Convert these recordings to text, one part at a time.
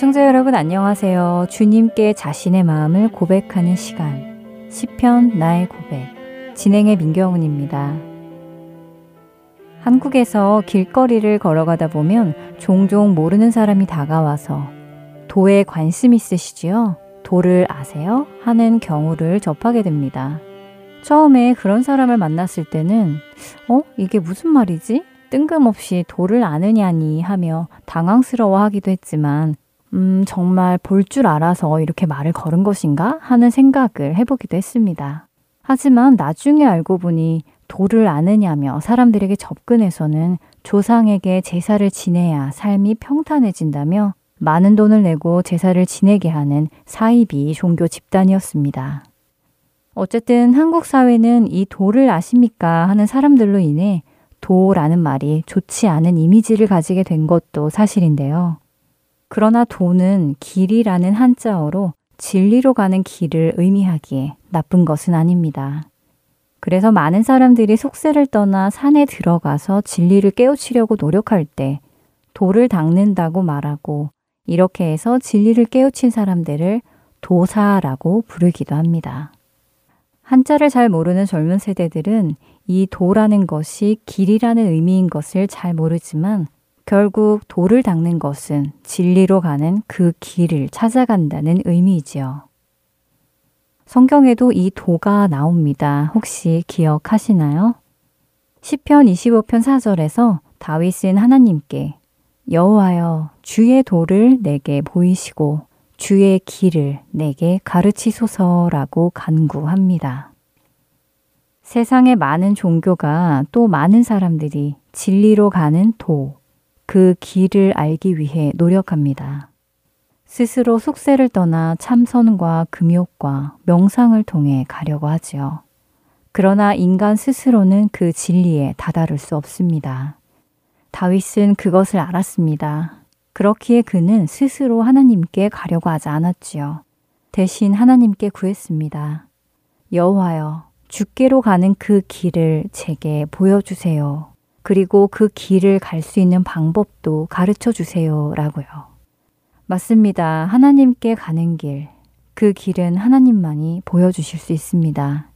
애청자 여러분 안녕하세요. 주님께 자신의 마음을 고백하는 시간. 시편 나의 고백. 진행의 민경훈입니다. 한국에서 길거리를 걸어가다 보면 종종 모르는 사람이 다가와서 도에 관심 있으시지요? 도를 아세요? 하는 경우를 접하게 됩니다. 처음에 그런 사람을 만났을 때는 어? 이게 무슨 말이지? 뜬금없이 도를 아느냐니 하며 당황스러워 하기도 했지만 음, 정말 볼 줄 알아서 이렇게 말을 걸은 것인가 하는 생각을 해보기도 했습니다. 하지만 나중에 알고 보니 도를 아느냐며 사람들에게 접근해서는 조상에게 제사를 지내야 삶이 평탄해진다며 많은 돈을 내고 제사를 지내게 하는 사이비 종교 집단이었습니다. 어쨌든 한국 사회는 이 도를 아십니까 하는 사람들로 인해 도라는 말이 좋지 않은 이미지를 가지게 된 것도 사실인데요. 그러나 도는 길이라는 한자어로 진리로 가는 길을 의미하기에 나쁜 것은 아닙니다. 그래서 많은 사람들이 속세를 떠나 산에 들어가서 진리를 깨우치려고 노력할 때 도를 닦는다고 말하고 이렇게 해서 진리를 깨우친 사람들을 도사라고 부르기도 합니다. 한자를 잘 모르는 젊은 세대들은 이 도라는 것이 길이라는 의미인 것을 잘 모르지만 결국 도를 닦는 것은 진리로 가는 그 길을 찾아간다는 의미이지요. 성경에도 이 도가 나옵니다. 혹시 기억하시나요? 시편 25편 4절에서 다윗은 하나님께 여호와여 주의 도를 내게 보이시고 주의 길을 내게 가르치소서라고 간구합니다. 세상의 많은 종교가 또 많은 사람들이 진리로 가는 도, 그 길을 알기 위해 노력합니다. 스스로 속세를 떠나 참선과 금욕과 명상을 통해 가려고 하지요. 그러나 인간 스스로는 그 진리에 다다를 수 없습니다. 다윗은 그것을 알았습니다. 그렇기에 그는 스스로 하나님께 가려고 하지 않았지요. 대신 하나님께 구했습니다. 여호와여, 주께로 가는 그 길을 제게 보여주세요. 그리고 그 길을 갈 수 있는 방법도 가르쳐 주세요. 라고요. 맞습니다. 하나님께 가는 길. 그 길은 하나님만이 보여주실 수 있습니다.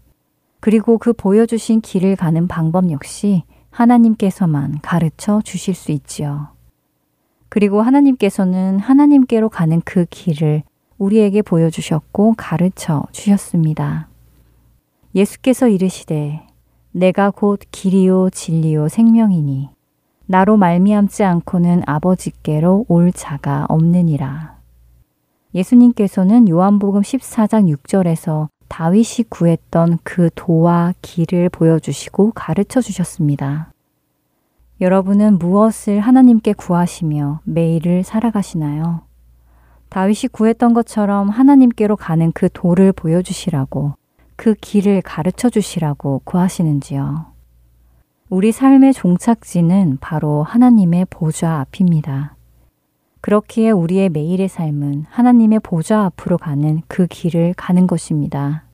그리고 그 보여주신 길을 가는 방법 역시 하나님께서만 가르쳐 주실 수 있지요. 그리고 하나님께서는 하나님께로 가는 그 길을 우리에게 보여주셨고 가르쳐 주셨습니다. 예수께서 이르시되 내가 곧 길이요 진리요 생명이니 나로 말미암지 않고는 아버지께로 올 자가 없느니라. 예수님께서는 요한복음 14장 6절에서 다윗이 구했던 그 도와 길을 보여주시고 가르쳐 주셨습니다. 여러분은 무엇을 하나님께 구하시며 매일을 살아가시나요? 다윗이 구했던 것처럼 하나님께로 가는 그 도를 보여주시라고 그 길을 가르쳐 주시라고 구하시는지요. 우리 삶의 종착지는 바로 하나님의 보좌 앞입니다. 그렇기에 우리의 매일의 삶은 하나님의 보좌 앞으로 가는 그 길을 가는 것입니다.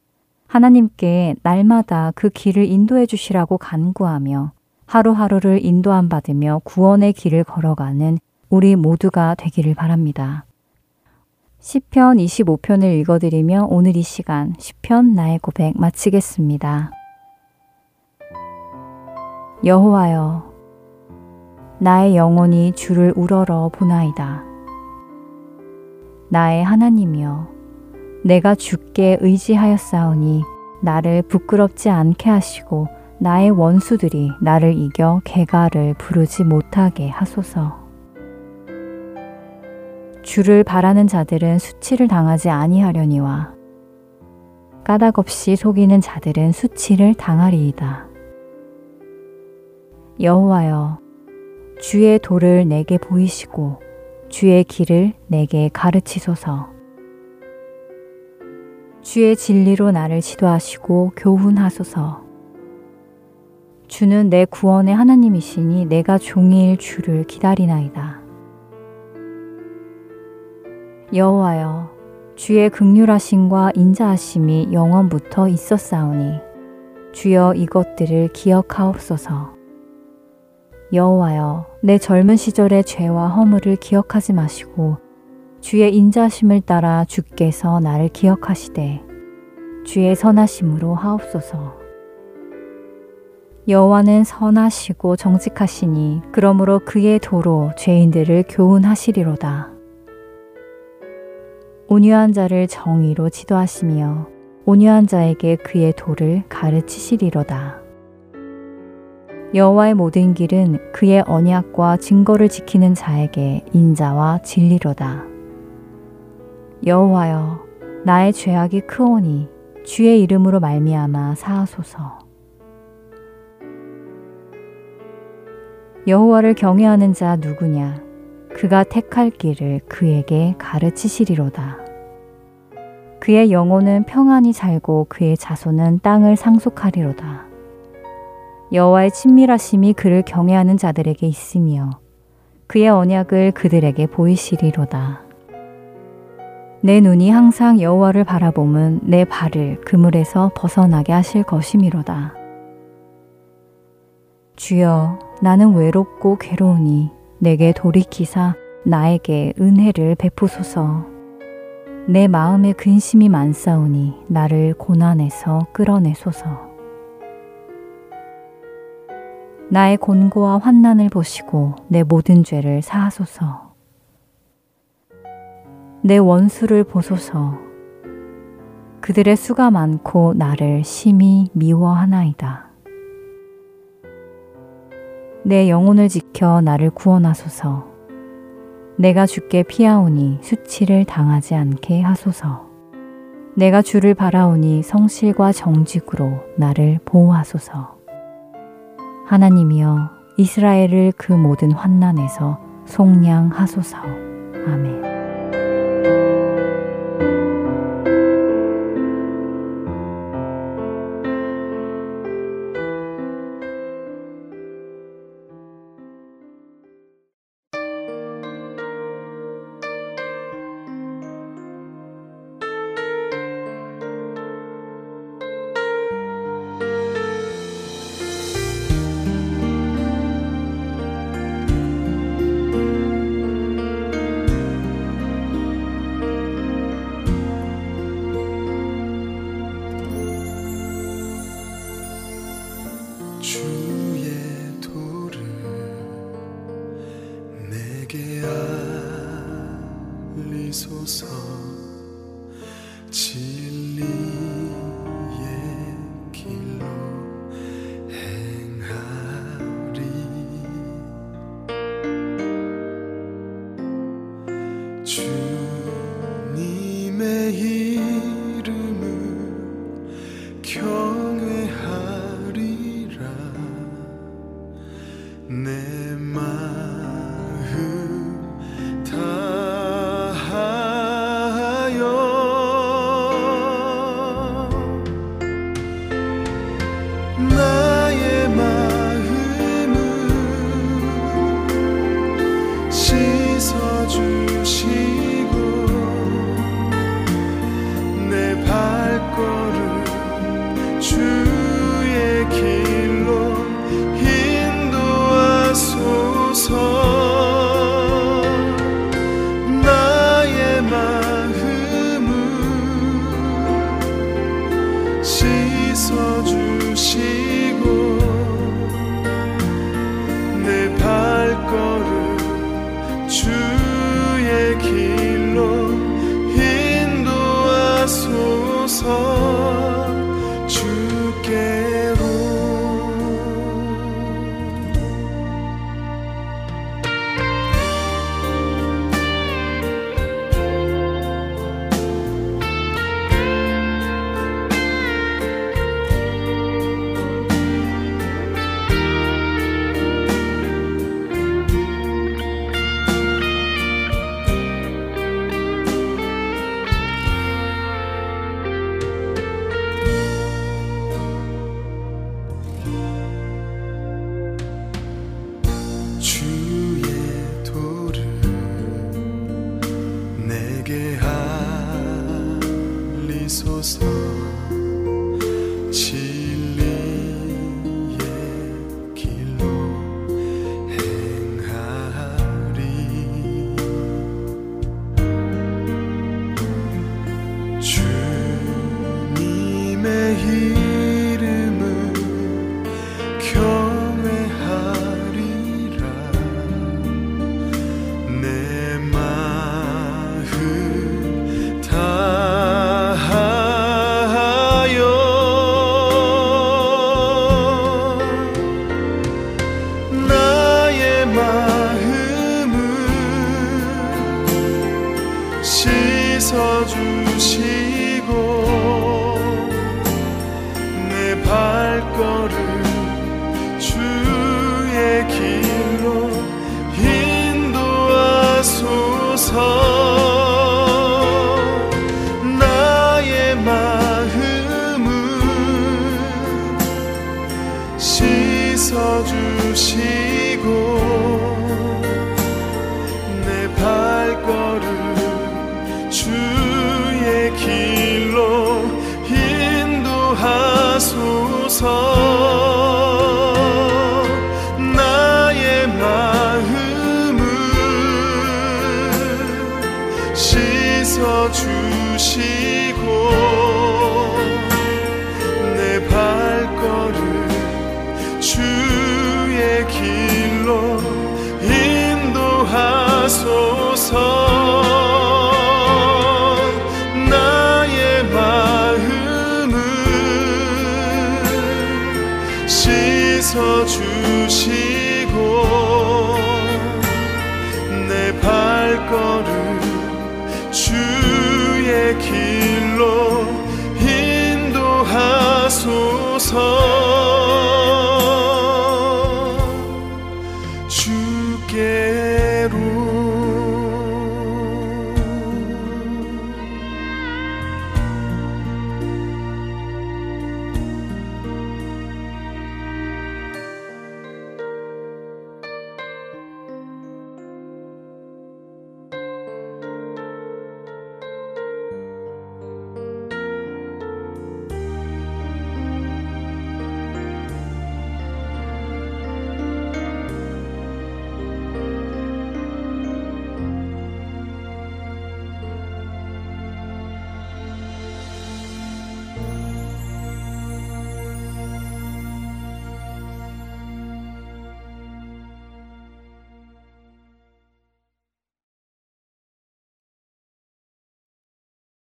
하나님께 날마다 그 길을 인도해 주시라고 간구하며 하루하루를 인도함 받으며 구원의 길을 걸어가는 우리 모두가 되기를 바랍니다. 시편 25편을 읽어드리며 오늘 이 시간 시편 나의 고백 마치겠습니다. 여호와여 나의 영혼이 주를 우러러 보나이다. 나의 하나님이여 내가 주께 의지하였사오니 나를 부끄럽지 않게 하시고 나의 원수들이 나를 이겨 개가를 부르지 못하게 하소서. 주를 바라는 자들은 수치를 당하지 아니하려니와 까닭없이 속이는 자들은 수치를 당하리이다. 여호와여 주의 도를 내게 보이시고 주의 길을 내게 가르치소서. 주의 진리로 나를 지도하시고 교훈하소서. 주는 내 구원의 하나님이시니 내가 종일 주를 기다리나이다. 여호와여 주의 극률하심과 인자하심이 영원부터 있었사오니 주여 이것들을 기억하옵소서. 여호와여 내 젊은 시절의 죄와 허물을 기억하지 마시고 주의 인자심을 따라 주께서 나를 기억하시되 주의 선하심으로 하옵소서. 여호와는 선하시고 정직하시니 그러므로 그의 도로 죄인들을 교훈하시리로다. 온유한 자를 정의로 지도하시며 온유한 자에게 그의 도를 가르치시리로다. 여호와의 모든 길은 그의 언약과 증거를 지키는 자에게 인자와 진리로다. 여호와여, 나의 죄악이 크오니 주의 이름으로 말미암아 사하소서. 여호와를 경외하는 자 누구냐? 그가 택할 길을 그에게 가르치시리로다. 그의 영혼은 평안히 살고 그의 자손은 땅을 상속하리로다. 여호와의 친밀하심이 그를 경외하는 자들에게 있으며 그의 언약을 그들에게 보이시리로다. 내 눈이 항상 여호와를 바라봄은 내 발을 그물에서 벗어나게 하실 것이미로다. 주여, 나는 외롭고 괴로우니 내게 돌이키사 나에게 은혜를 베푸소서. 내 마음에 근심이 많사오니 나를 고난에서 끌어내소서. 나의 곤고와 환난을 보시고 내 모든 죄를 사하소서. 내 원수를 보소서. 그들의 수가 많고 나를 심히 미워하나이다. 내 영혼을 지켜 나를 구원하소서. 내가 주께 피하오니 수치를 당하지 않게 하소서. 내가 주를 바라오니 성실과 정직으로 나를 보호하소서. 하나님이여 이스라엘을 그 모든 환난에서 속량하소서. 아멘. cure.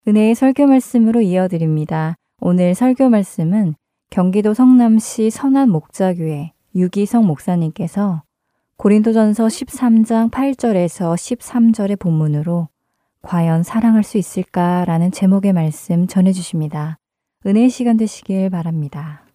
은혜의 설교 말씀으로 이어드립니다. 오늘 설교 말씀은 경기도 성남시 선한 목자교회 유기성 목사님께서 고린도전서 13장 8절에서 13절의 본문으로 과연 사랑할 수 있을까라는 제목의 말씀 전해 주십니다. 은혜의 시간 되시길 바랍니다.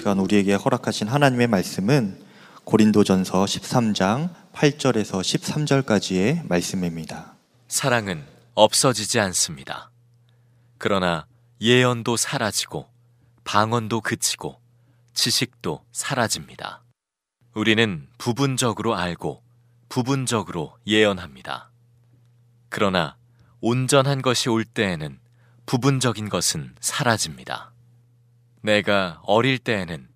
시간 우리에게 허락하신 하나님의 말씀은 고린도전서 13장 8절에서 13절까지의 말씀입니다. 사랑은 없어지지 않습니다. 그러나 예언도 사라지고 방언도 그치고 지식도 사라집니다. 우리는 부분적으로 알고 부분적으로 예언합니다. 그러나 온전한 것이 올 때에는 부분적인 것은 사라집니다. 내가 어릴 때에는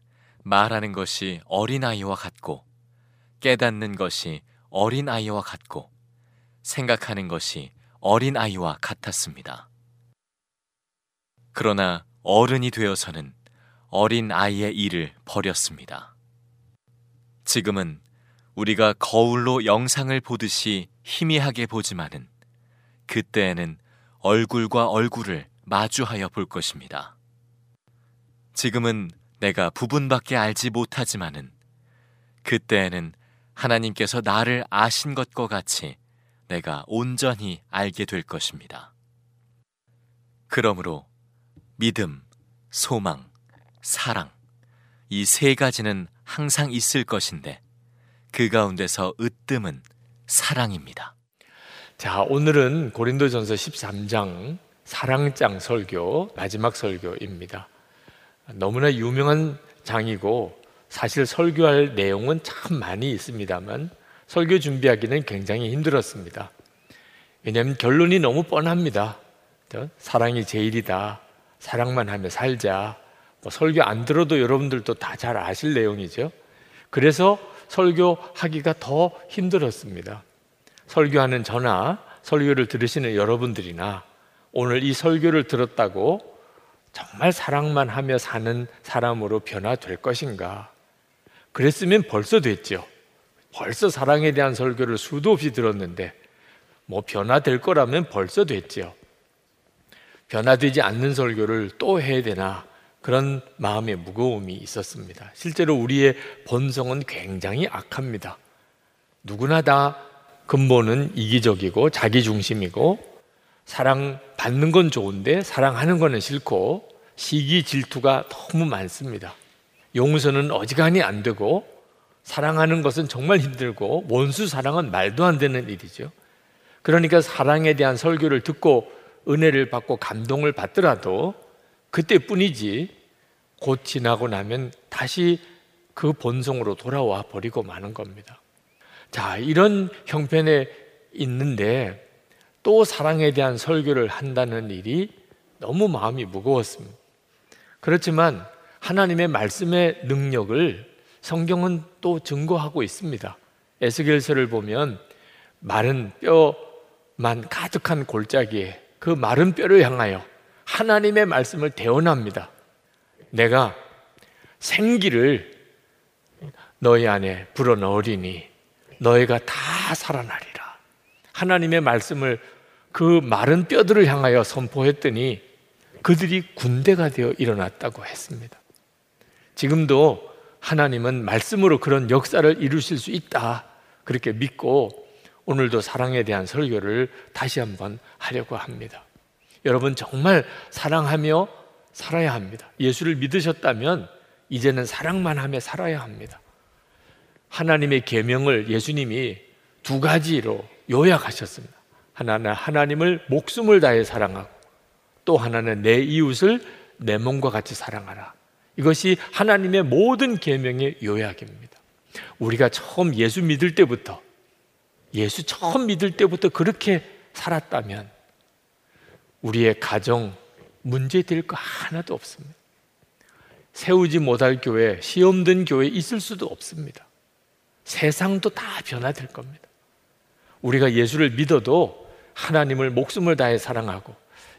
말하는 것이 어린아이와 같고 깨닫는 것이 어린아이와 같고 생각하는 것이 어린아이와 같았습니다. 그러나 어른이 되어서는 어린아이의 일을 버렸습니다. 지금은 우리가 거울로 영상을 보듯이 희미하게 보지만은 그때에는 얼굴과 얼굴을 마주하여 볼 것입니다. 지금은 내가 부분밖에 알지 못하지만은 그때에는 하나님께서 나를 아신 것과 같이 내가 온전히 알게 될 것입니다. 그러므로 믿음, 소망, 사랑 이 세 가지는 항상 있을 것인데 그 가운데서 으뜸은 사랑입니다. 자, 오늘은 고린도전서 13장 사랑장 설교 마지막 설교입니다. 너무나 유명한 장이고 사실 설교할 내용은 참 많이 있습니다만 설교 준비하기는 굉장히 힘들었습니다. 왜냐하면 결론이 너무 뻔합니다. 사랑이 제일이다. 사랑만 하며 살자. 뭐 설교 안 들어도 여러분들도 다 잘 아실 내용이죠. 그래서 설교하기가 더 힘들었습니다. 설교하는 저나 설교를 들으시는 여러분들이나 오늘 이 설교를 들었다고 정말 사랑만 하며 사는 사람으로 변화될 것인가? 그랬으면 벌써 됐죠. 벌써 사랑에 대한 설교를 수도 없이 들었는데 뭐 변화될 거라면 벌써 됐죠. 변화되지 않는 설교를 또 해야 되나 그런 마음의 무거움이 있었습니다. 실제로 우리의 본성은 굉장히 악합니다. 누구나 다 근본은 이기적이고 자기중심이고 사랑 받는 건 좋은데 사랑하는 거는 싫고 시기 질투가 너무 많습니다. 용서는 어지간히 안 되고 사랑하는 것은 정말 힘들고 원수 사랑은 말도 안 되는 일이죠. 그러니까 사랑에 대한 설교를 듣고 은혜를 받고 감동을 받더라도 그때뿐이지 곧 지나고 나면 다시 그 본성으로 돌아와 버리고 마는 겁니다. 자, 이런 형편에 있는데 또 사랑에 대한 설교를 한다는 일이 너무 마음이 무거웠습니다. 그렇지만 하나님의 말씀의 능력을 성경은 또 증거하고 있습니다. 에스겔서를 보면 마른 뼈만 가득한 골짜기에 그 마른 뼈를 향하여 하나님의 말씀을 대언합니다. 내가 생기를 너희 안에 불어넣으리니 너희가 다 살아나리라. 하나님의 말씀을 그 마른 뼈들을 향하여 선포했더니 그들이 군대가 되어 일어났다고 했습니다. 지금도 하나님은 말씀으로 그런 역사를 이루실 수 있다. 그렇게 믿고 오늘도 사랑에 대한 설교를 다시 한번 하려고 합니다. 여러분 정말 사랑하며 살아야 합니다. 예수를 믿으셨다면 이제는 사랑만 하며 살아야 합니다. 하나님의 계명을 예수님이 두 가지로 요약하셨습니다. 하나는 하나님을 목숨을 다해 사랑하고 또 하나는 내 이웃을 내 몸과 같이 사랑하라. 이것이 하나님의 모든 계명의 요약입니다. 우리가 처음 예수 믿을 때부터 예수 처음 믿을 때부터 그렇게 살았다면 우리의 가정 문제 될 거 하나도 없습니다. 세우지 못할 교회, 시험 든 교회 있을 수도 없습니다. 세상도 다 변화될 겁니다. 우리가 예수를 믿어도 하나님을 목숨을 다해 사랑하고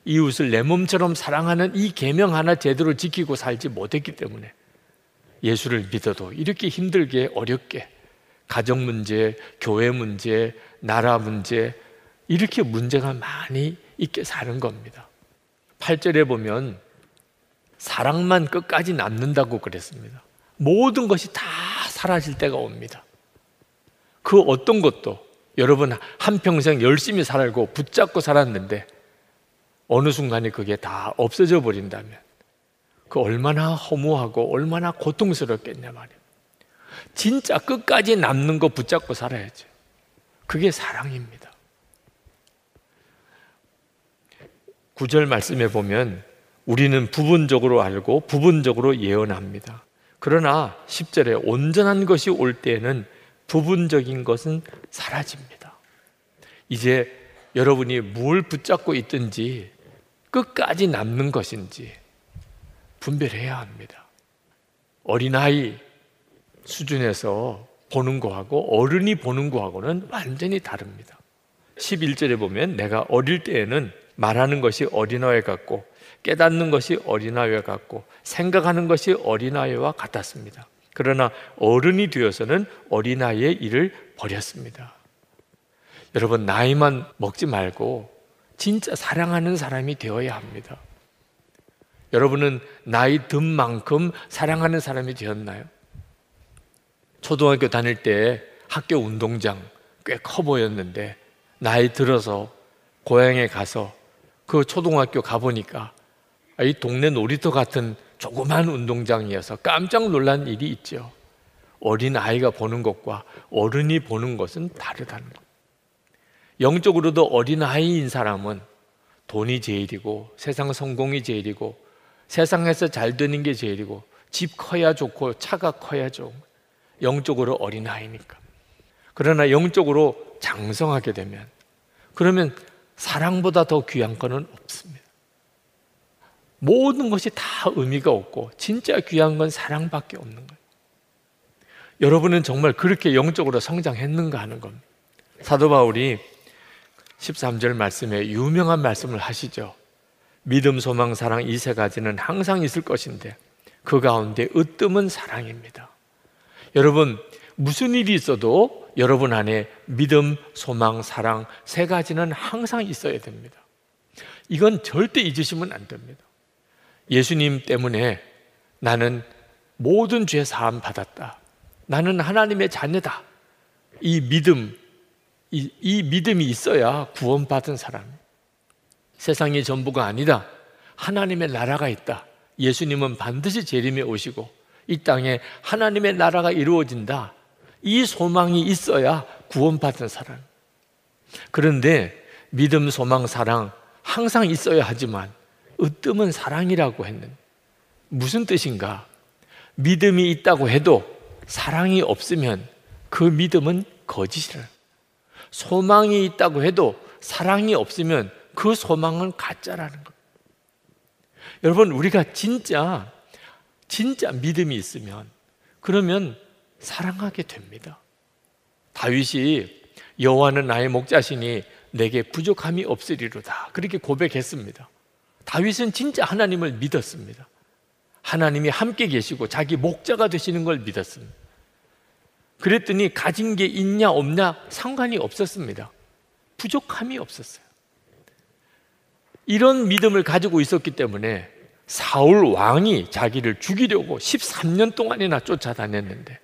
이웃을 내 몸처럼 사랑하는 이 계명 하나 제대로 지키고 살지 못했기 때문에 예수를 믿어도 이렇게 힘들게 어렵게 가정 문제, 교회 문제, 나라 문제 이렇게 문제가 많이 있게 사는 겁니다. 8절에 보면 사랑만 끝까지 남는다고 그랬습니다. 모든 것이 다 사라질 때가 옵니다. 그 어떤 것도 여러분 한평생 열심히 살고 붙잡고 살았는데 어느 순간에 그게 다 없어져 버린다면 그 얼마나 허무하고 얼마나 고통스럽겠냐 말이에요. 진짜 끝까지 남는 거 붙잡고 살아야죠. 그게 사랑입니다. 구절 말씀에 보면 우리는 부분적으로 알고 부분적으로 예언합니다. 그러나 10절에 온전한 것이 올 때에는 부분적인 것은 사라집니다. 이제 여러분이 뭘 붙잡고 있든지 끝까지 남는 것인지 분별해야 합니다. 어린아이 수준에서 보는 거하고 어른이 보는 거하고는 완전히 다릅니다. 11절에 보면 내가 어릴 때에는 말하는 것이 어린아이 같고 깨닫는 것이 어린아이와 같고 생각하는 것이 어린아이와 같았습니다. 그러나 어른이 되어서는 어린아이의 일을 버렸습니다. 여러분 나이만 먹지 말고 진짜 사랑하는 사람이 되어야 합니다. 여러분은 나이 든 만큼 사랑하는 사람이 되었나요? 초등학교 다닐 때 학교 운동장 꽤 커 보였는데 나이 들어서 고향에 가서 그 초등학교 가보니까 이 동네 놀이터 같은 조그만 운동장이어서 깜짝 놀란 일이 있죠. 어린 아이가 보는 것과 어른이 보는 것은 다르다는 것. 영적으로도 어린 아이인 사람은 돈이 제일이고 세상 성공이 제일이고 세상에서 잘 되는 게 제일이고 집 커야 좋고 차가 커야 좋은. 영적으로 어린 아이니까. 그러나 영적으로 장성하게 되면 그러면 사랑보다 더 귀한 거는 없습니다. 모든 것이 다 의미가 없고 진짜 귀한 건 사랑밖에 없는 거예요. 여러분은 정말 그렇게 영적으로 성장했는가 하는 겁니다. 사도 바울이 13절 말씀에 유명한 말씀을 하시죠. 믿음, 소망, 사랑 이 세 가지는 항상 있을 것인데 그 가운데 으뜸은 사랑입니다. 여러분, 무슨 일이 있어도 여러분 안에 믿음, 소망, 사랑 세 가지는 항상 있어야 됩니다. 이건 절대 잊으시면 안 됩니다. 예수님 때문에 나는 모든 죄 사함 받았다. 나는 하나님의 자녀다. 이 믿음, 이, 이 믿음이 있어야 구원받은 사람. 세상이 전부가 아니다. 하나님의 나라가 있다. 예수님은 반드시 재림에 오시고 이 땅에 하나님의 나라가 이루어진다. 이 소망이 있어야 구원받은 사람. 그런데 믿음, 소망, 사랑 항상 있어야 하지만 으뜸은 사랑이라고 했는 무슨 뜻인가? 믿음이 있다고 해도 사랑이 없으면 그 믿음은 거짓이라. 소망이 있다고 해도 사랑이 없으면 그 소망은 가짜라는 것. 여러분, 우리가 진짜, 진짜 믿음이 있으면 그러면 사랑하게 됩니다. 다윗이 여호와는 나의 목자시니 내게 부족함이 없으리로다. 그렇게 고백했습니다. 다윗은 진짜 하나님을 믿었습니다. 하나님이 함께 계시고 자기 목자가 되시는 걸 믿었습니다. 그랬더니 가진 게 있냐 없냐 상관이 없었습니다. 부족함이 없었어요. 이런 믿음을 가지고 있었기 때문에 사울 왕이 자기를 죽이려고 13년 동안이나 쫓아다녔는데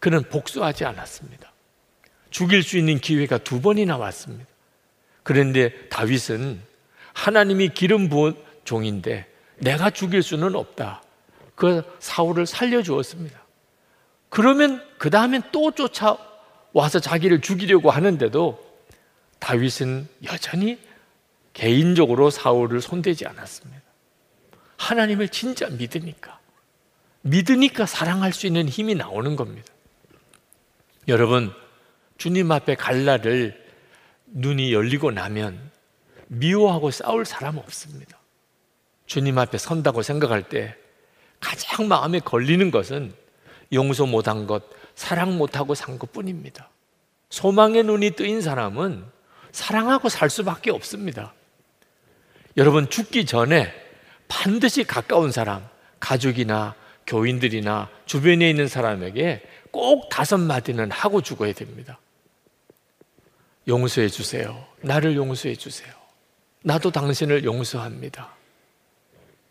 그는 복수하지 않았습니다. 죽일 수 있는 기회가 두 번이나 왔습니다. 그런데 다윗은 하나님이 기름 부은 종인데 내가 죽일 수는 없다. 그 사울을 살려주었습니다. 그러면 그 다음엔 또 쫓아와서 자기를 죽이려고 하는데도 다윗은 여전히 개인적으로 사울을 손대지 않았습니다. 하나님을 진짜 믿으니까. 믿으니까 사랑할 수 있는 힘이 나오는 겁니다. 여러분, 주님 앞에 갈 날을 눈이 열리고 나면 미워하고 싸울 사람 없습니다. 주님 앞에 선다고 생각할 때 가장 마음에 걸리는 것은 용서 못한 것, 사랑 못하고 산 것 뿐입니다. 소망의 눈이 뜨인 사람은 사랑하고 살 수밖에 없습니다. 여러분, 죽기 전에 반드시 가까운 사람, 가족이나 교인들이나 주변에 있는 사람에게 꼭 다섯 마디는 하고 죽어야 됩니다. 용서해 주세요. 나를 용서해 주세요. 나도 당신을 용서합니다.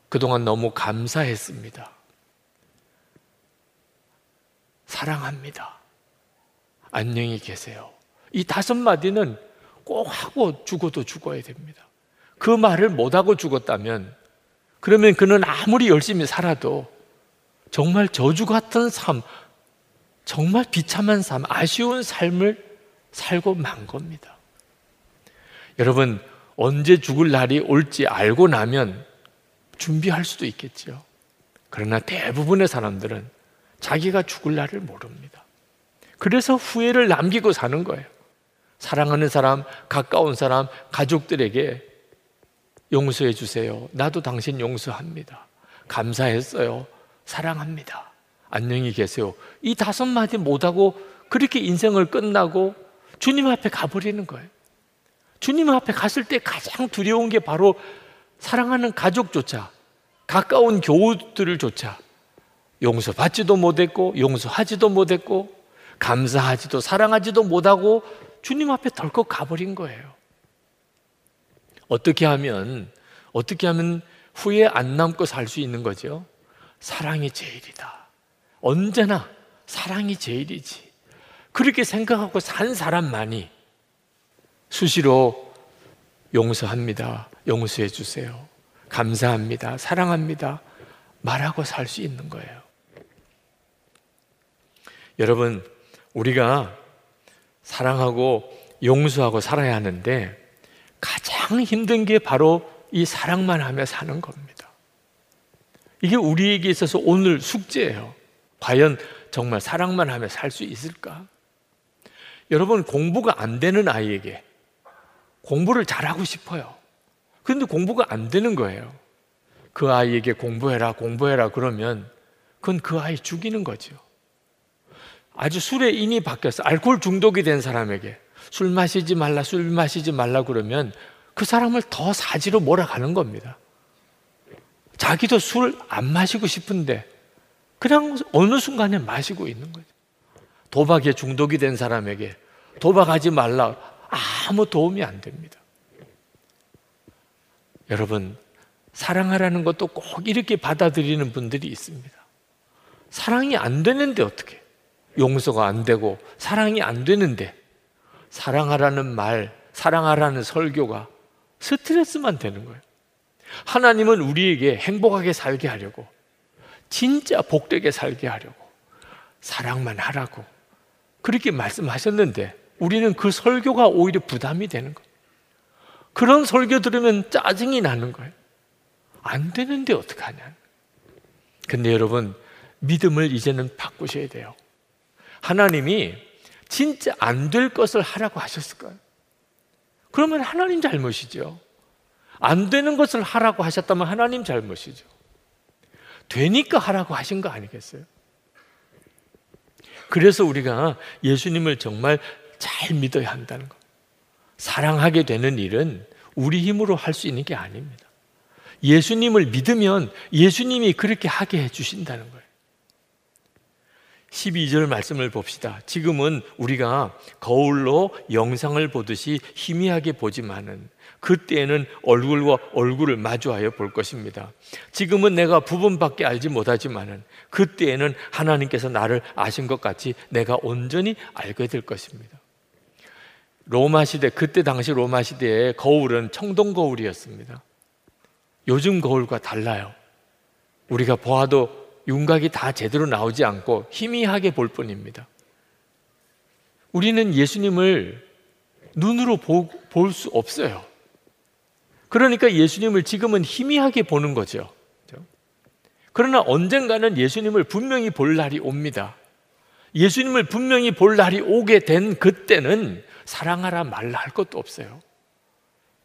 그동안 너무 감사했습니다. 사랑합니다. 안녕히 계세요. 이 다섯 마디는 꼭 하고 죽어도 죽어야 됩니다. 그 말을 못하고 죽었다면 그러면 그는 아무리 열심히 살아도 정말 저주 같은 삶, 정말 비참한 삶, 아쉬운 삶을 살고 만 겁니다. 여러분, 언제 죽을 날이 올지 알고 나면 준비할 수도 있겠죠. 그러나 대부분의 사람들은 자기가 죽을 날을 모릅니다. 그래서 후회를 남기고 사는 거예요. 사랑하는 사람, 가까운 사람, 가족들에게 용서해 주세요. 나도 당신 용서합니다. 감사했어요. 사랑합니다. 안녕히 계세요. 이 다섯 마디 못하고 그렇게 인생을 끝나고 주님 앞에 가버리는 거예요. 주님 앞에 갔을 때 가장 두려운 게 바로 사랑하는 가족조차, 가까운 교우들을조차 용서받지도 못했고, 용서하지도 못했고, 감사하지도 사랑하지도 못하고 주님 앞에 덜컥 가버린 거예요. 어떻게 하면, 어떻게 하면 후회 안 남고 살 수 있는 거죠? 사랑이 제일이다. 언제나 사랑이 제일이지. 그렇게 생각하고 산 사람만이 수시로 용서합니다. 용서해 주세요. 감사합니다. 사랑합니다. 말하고 살 수 있는 거예요. 여러분, 우리가 사랑하고 용서하고 살아야 하는데 가장 힘든 게 바로 이 사랑만 하며 사는 겁니다. 이게 우리에게 있어서 오늘 숙제예요. 과연 정말 사랑만 하며 살 수 있을까? 여러분, 공부가 안 되는 아이에게 공부를 잘하고 싶어요. 근데 공부가 안 되는 거예요. 그 아이에게 공부해라, 공부해라 그러면 그건 그 아이 죽이는 거죠. 아주 술에 인이 바뀌어서 알코올 중독이 된 사람에게 술 마시지 말라, 술 마시지 말라 그러면 그 사람을 더 사지로 몰아가는 겁니다. 자기도 술 안 마시고 싶은데 그냥 어느 순간에 마시고 있는 거죠. 도박에 중독이 된 사람에게 도박하지 말라 아무 도움이 안 됩니다. 여러분, 사랑하라는 것도 꼭 이렇게 받아들이는 분들이 있습니다. 사랑이 안 되는데 어떻게? 용서가 안 되고 사랑이 안 되는데 사랑하라는 말, 사랑하라는 설교가 스트레스만 되는 거예요. 하나님은 우리에게 행복하게 살게 하려고 진짜 복되게 살게 하려고 사랑만 하라고 그렇게 말씀하셨는데 우리는 그 설교가 오히려 부담이 되는 거예요. 그런 설교 들으면 짜증이 나는 거예요. 안 되는데 어떡하냐. 근데 여러분, 믿음을 이제는 바꾸셔야 돼요. 하나님이 진짜 안 될 것을 하라고 하셨을까요? 그러면 하나님 잘못이죠. 안 되는 것을 하라고 하셨다면 하나님 잘못이죠. 되니까 하라고 하신 거 아니겠어요? 그래서 우리가 예수님을 정말 잘 믿어야 한다는 것. 사랑하게 되는 일은 우리 힘으로 할 수 있는 게 아닙니다. 예수님을 믿으면 예수님이 그렇게 하게 해주신다는 거예요. 12절 말씀을 봅시다. 지금은 우리가 거울로 영상을 보듯이 희미하게 보지만은 그때에는 얼굴과 얼굴을 마주하여 볼 것입니다. 지금은 내가 부분밖에 알지 못하지만은 그때에는 하나님께서 나를 아신 것 같이 내가 온전히 알게 될 것입니다. 로마 시대 그때 당시 로마 시대의 거울은 청동 거울이었습니다. 요즘 거울과 달라요. 우리가 보아도 윤곽이 다 제대로 나오지 않고 희미하게 볼 뿐입니다. 우리는 예수님을 눈으로 볼 수 없어요. 그러니까 예수님을 지금은 희미하게 보는 거죠. 그러나 언젠가는 예수님을 분명히 볼 날이 옵니다. 예수님을 분명히 볼 날이 오게 된 그때는 사랑하라 말라 할 것도 없어요.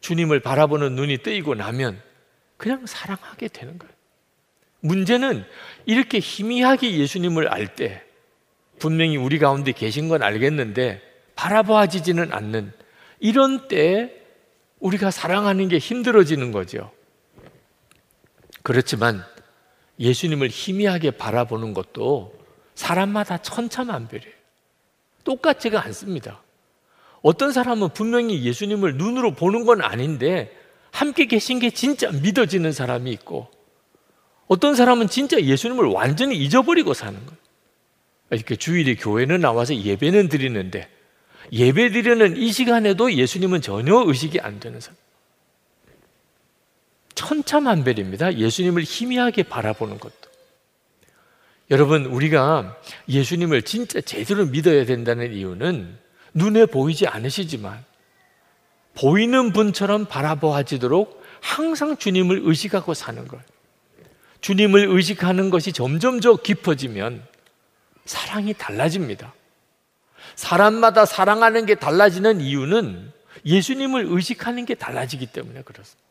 주님을 바라보는 눈이 뜨이고 나면 그냥 사랑하게 되는 거예요. 문제는 이렇게 희미하게 예수님을 알 때, 분명히 우리 가운데 계신 건 알겠는데, 바라봐지지는 않는 이런 때 우리가 사랑하는 게 힘들어지는 거죠. 그렇지만 예수님을 희미하게 바라보는 것도 사람마다 천차만별이에요. 똑같지가 않습니다. 어떤 사람은 분명히 예수님을 눈으로 보는 건 아닌데 함께 계신 게 진짜 믿어지는 사람이 있고 어떤 사람은 진짜 예수님을 완전히 잊어버리고 사는 거예요. 이렇게 주일에 교회는 나와서 예배는 드리는데 예배 드리는 이 시간에도 예수님은 전혀 의식이 안 되는 사람. 천차만별입니다. 예수님을 희미하게 바라보는 것도. 여러분, 우리가 예수님을 진짜 제대로 믿어야 된다는 이유는 눈에 보이지 않으시지만 보이는 분처럼 바라보아지도록 항상 주님을 의식하고 사는 거예요. 주님을 의식하는 것이 점점 더 깊어지면 사랑이 달라집니다. 사람마다 사랑하는 게 달라지는 이유는 예수님을 의식하는 게 달라지기 때문에 그렇습니다.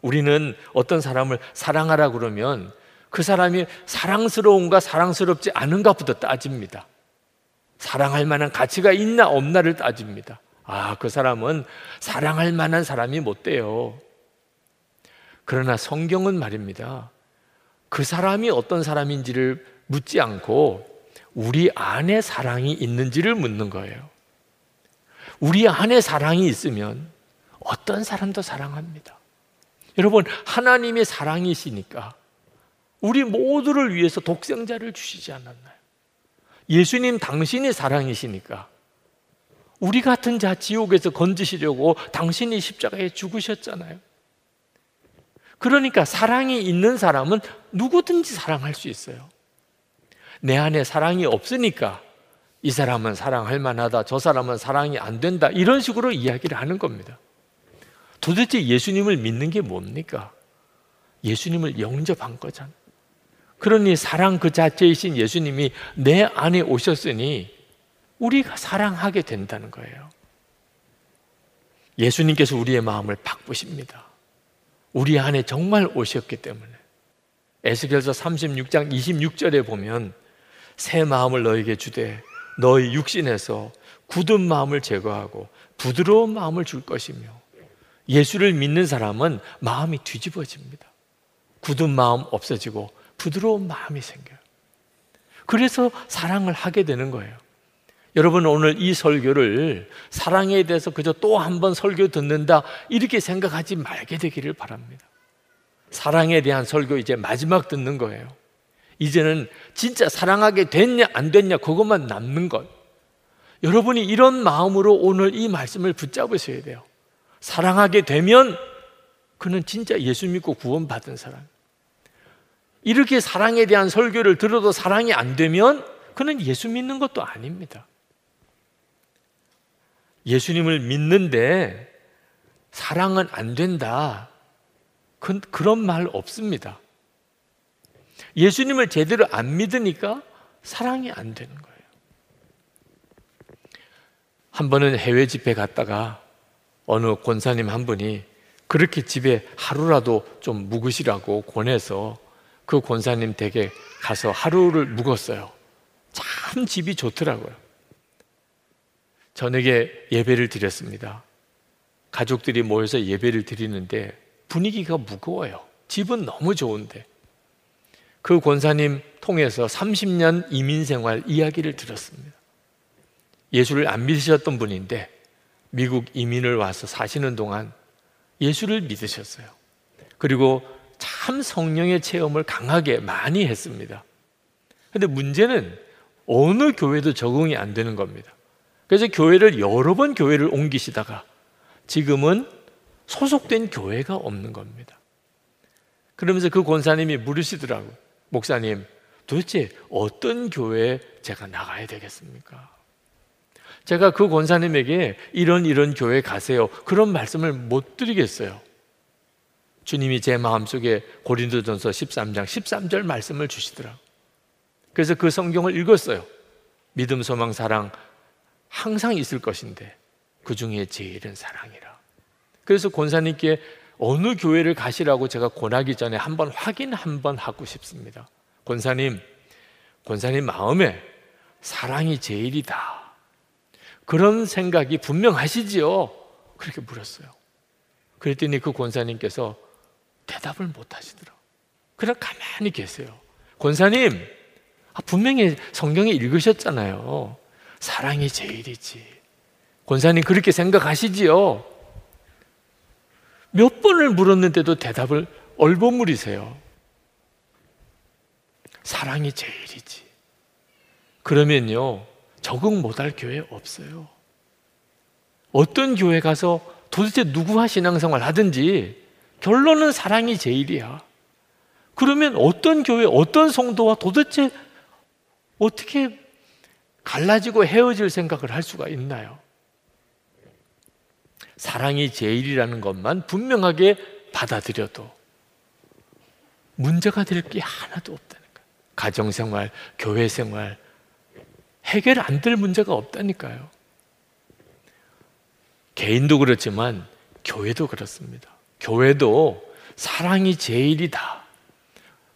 우리는 어떤 사람을 사랑하라 그러면 그 사람이 사랑스러운가 사랑스럽지 않은가부터 따집니다. 사랑할 만한 가치가 있나 없나를 따집니다. 아, 그 사람은 사랑할 만한 사람이 못 돼요. 그러나 성경은 말입니다. 그 사람이 어떤 사람인지를 묻지 않고 우리 안에 사랑이 있는지를 묻는 거예요. 우리 안에 사랑이 있으면 어떤 사람도 사랑합니다. 여러분, 하나님의 사랑이시니까 우리 모두를 위해서 독생자를 주시지 않았나요? 예수님 당신이 사랑이시니까 우리 같은 자 지옥에서 건지시려고 당신이 십자가에 죽으셨잖아요. 그러니까 사랑이 있는 사람은 누구든지 사랑할 수 있어요. 내 안에 사랑이 없으니까 이 사람은 사랑할 만하다, 저 사람은 사랑이 안 된다, 이런 식으로 이야기를 하는 겁니다. 도대체 예수님을 믿는 게 뭡니까? 예수님을 영접한 거잖아. 그러니 사랑 그 자체이신 예수님이 내 안에 오셨으니 우리가 사랑하게 된다는 거예요. 예수님께서 우리의 마음을 바꾸십니다. 우리 안에 정말 오셨기 때문에. 에스겔서 36장 26절에 보면 새 마음을 너에게 주되 너희 육신에서 굳은 마음을 제거하고 부드러운 마음을 줄 것이며 예수를 믿는 사람은 마음이 뒤집어집니다. 굳은 마음 없어지고 부드러운 마음이 생겨요. 그래서 사랑을 하게 되는 거예요. 여러분 오늘 이 설교를 사랑에 대해서 그저 또 한 번 설교 듣는다 이렇게 생각하지 말게 되기를 바랍니다. 사랑에 대한 설교 이제 마지막 듣는 거예요. 이제는 진짜 사랑하게 됐냐 안 됐냐 그것만 남는 것. 여러분이 이런 마음으로 오늘 이 말씀을 붙잡으셔야 돼요. 사랑하게 되면 그는 진짜 예수 믿고 구원받은 사람. 이렇게 사랑에 대한 설교를 들어도 사랑이 안 되면 그는 예수 믿는 것도 아닙니다. 예수님을 믿는데 사랑은 안 된다. 그, 그런 말 없습니다. 예수님을 제대로 안 믿으니까 사랑이 안 되는 거예요. 한 번은 해외 집회 갔다가 어느 권사님 한 분이 그렇게 집에 하루라도 좀 묵으시라고 권해서 그 권사님 댁에 가서 하루를 묵었어요. 참 집이 좋더라고요. 저녁에 예배를 드렸습니다. 가족들이 모여서 예배를 드리는데 분위기가 무거워요. 집은 너무 좋은데. 그 권사님 통해서 30년 이민 생활 이야기를 들었습니다. 예수를 안 믿으셨던 분인데 미국 이민을 와서 사시는 동안 예수를 믿으셨어요. 그리고 참 성령의 체험을 강하게 많이 했습니다. 근데 문제는 어느 교회도 적응이 안 되는 겁니다. 그래서 교회를 여러 번 교회를 옮기시다가 지금은 소속된 교회가 없는 겁니다. 그러면서 그 권사님이 물으시더라고요. 목사님, 도대체 어떤 교회에 제가 나가야 되겠습니까? 제가 그 권사님에게 이런 이런 교회 가세요. 그런 말씀을 못 드리겠어요. 주님이 제 마음속에 고린도전서 13장 13절 말씀을 주시더라. 그래서 그 성경을 읽었어요. 믿음, 소망, 사랑 항상 있을 것인데 그 중에 제일은 사랑이라. 그래서 권사님께 어느 교회를 가시라고 제가 권하기 전에 한번 확인 한번 하고 싶습니다. 권사님, 권사님 마음에 사랑이 제일이다. 그런 생각이 분명하시지요? 그렇게 물었어요. 그랬더니 그 권사님께서 대답을 못 하시더라고요. 그냥 가만히 계세요. 권사님, 아, 분명히 성경에 읽으셨잖아요. 사랑이 제일이지. 권사님 그렇게 생각하시지요? 몇 번을 물었는데도 대답을 얼버무리세요. 사랑이 제일이지. 그러면요, 적응 못할 교회 없어요. 어떤 교회 가서 도대체 누구와 신앙생활 하든지 결론은 사랑이 제일이야. 그러면 어떤 교회, 어떤 성도와 도대체 어떻게 갈라지고 헤어질 생각을 할 수가 있나요? 사랑이 제일이라는 것만 분명하게 받아들여도 문제가 될 게 하나도 없다는 거예요. 가정생활, 교회생활, 해결 안 될 문제가 없다니까요. 개인도 그렇지만 교회도 그렇습니다. 교회도 사랑이 제일이다.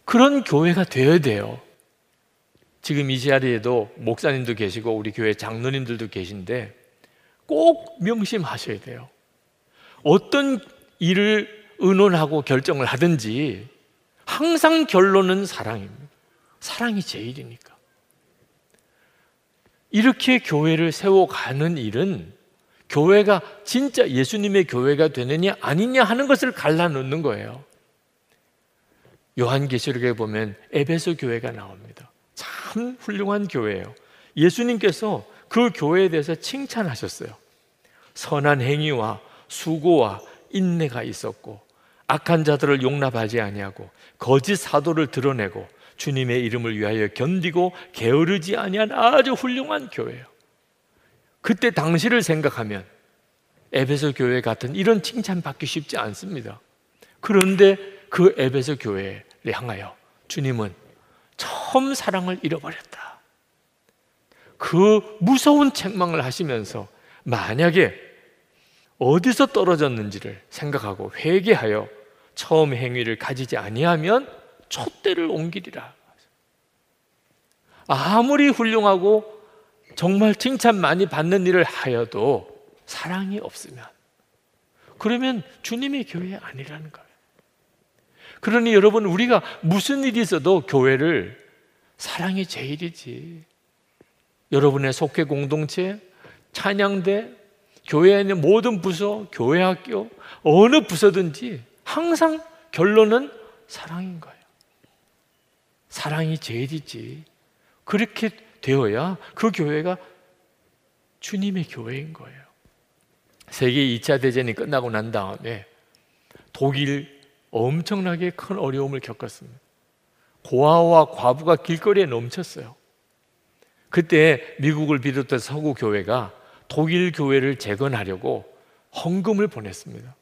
그런 교회가 되어야 돼요. 지금 이 자리에도 목사님도 계시고 우리 교회 장로님들도 계신데 꼭 명심하셔야 돼요. 어떤 일을 의논하고 결정을 하든지 항상 결론은 사랑입니다. 사랑이 제일이니까. 이렇게 교회를 세워가는 일은 교회가 진짜 예수님의 교회가 되느냐 아니냐 하는 것을 갈라놓는 거예요. 요한계시록에 보면 에베소 교회가 나옵니다. 참 훌륭한 교회예요. 예수님께서 그 교회에 대해서 칭찬하셨어요. 선한 행위와 수고와 인내가 있었고 악한 자들을 용납하지 아니하고 거짓 사도를 드러내고 주님의 이름을 위하여 견디고 게으르지 아니한 아주 훌륭한 교회예요. 그때 당시를 생각하면 에베소 교회 같은 이런 칭찬 받기 쉽지 않습니다. 그런데 그 에베소 교회를 향하여 주님은 처음 사랑을 잃어버렸다. 그 무서운 책망을 하시면서 만약에 어디서 떨어졌는지를 생각하고 회개하여 처음 행위를 가지지 아니하면 촛대를 옮기리라. 아무리 훌륭하고 정말 칭찬 많이 받는 일을 하여도 사랑이 없으면 그러면 주님의 교회 아니라는 거예요. 그러니 여러분 우리가 무슨 일이 있어도 교회를 사랑이 제일이지. 여러분의 속회 공동체, 찬양대, 교회에 있는 모든 부서, 교회 학교, 어느 부서든지 항상 결론은 사랑인 거예요. 사랑이 제일이지. 그렇게 되어야 그 교회가 주님의 교회인 거예요. 세계 2차 대전이 끝나고 난 다음에 독일 엄청나게 큰 어려움을 겪었습니다. 고아와 과부가 길거리에 넘쳤어요. 그때 미국을 비롯해서 서구 교회가 독일 교회를 재건하려고 헌금을 보냈습니다.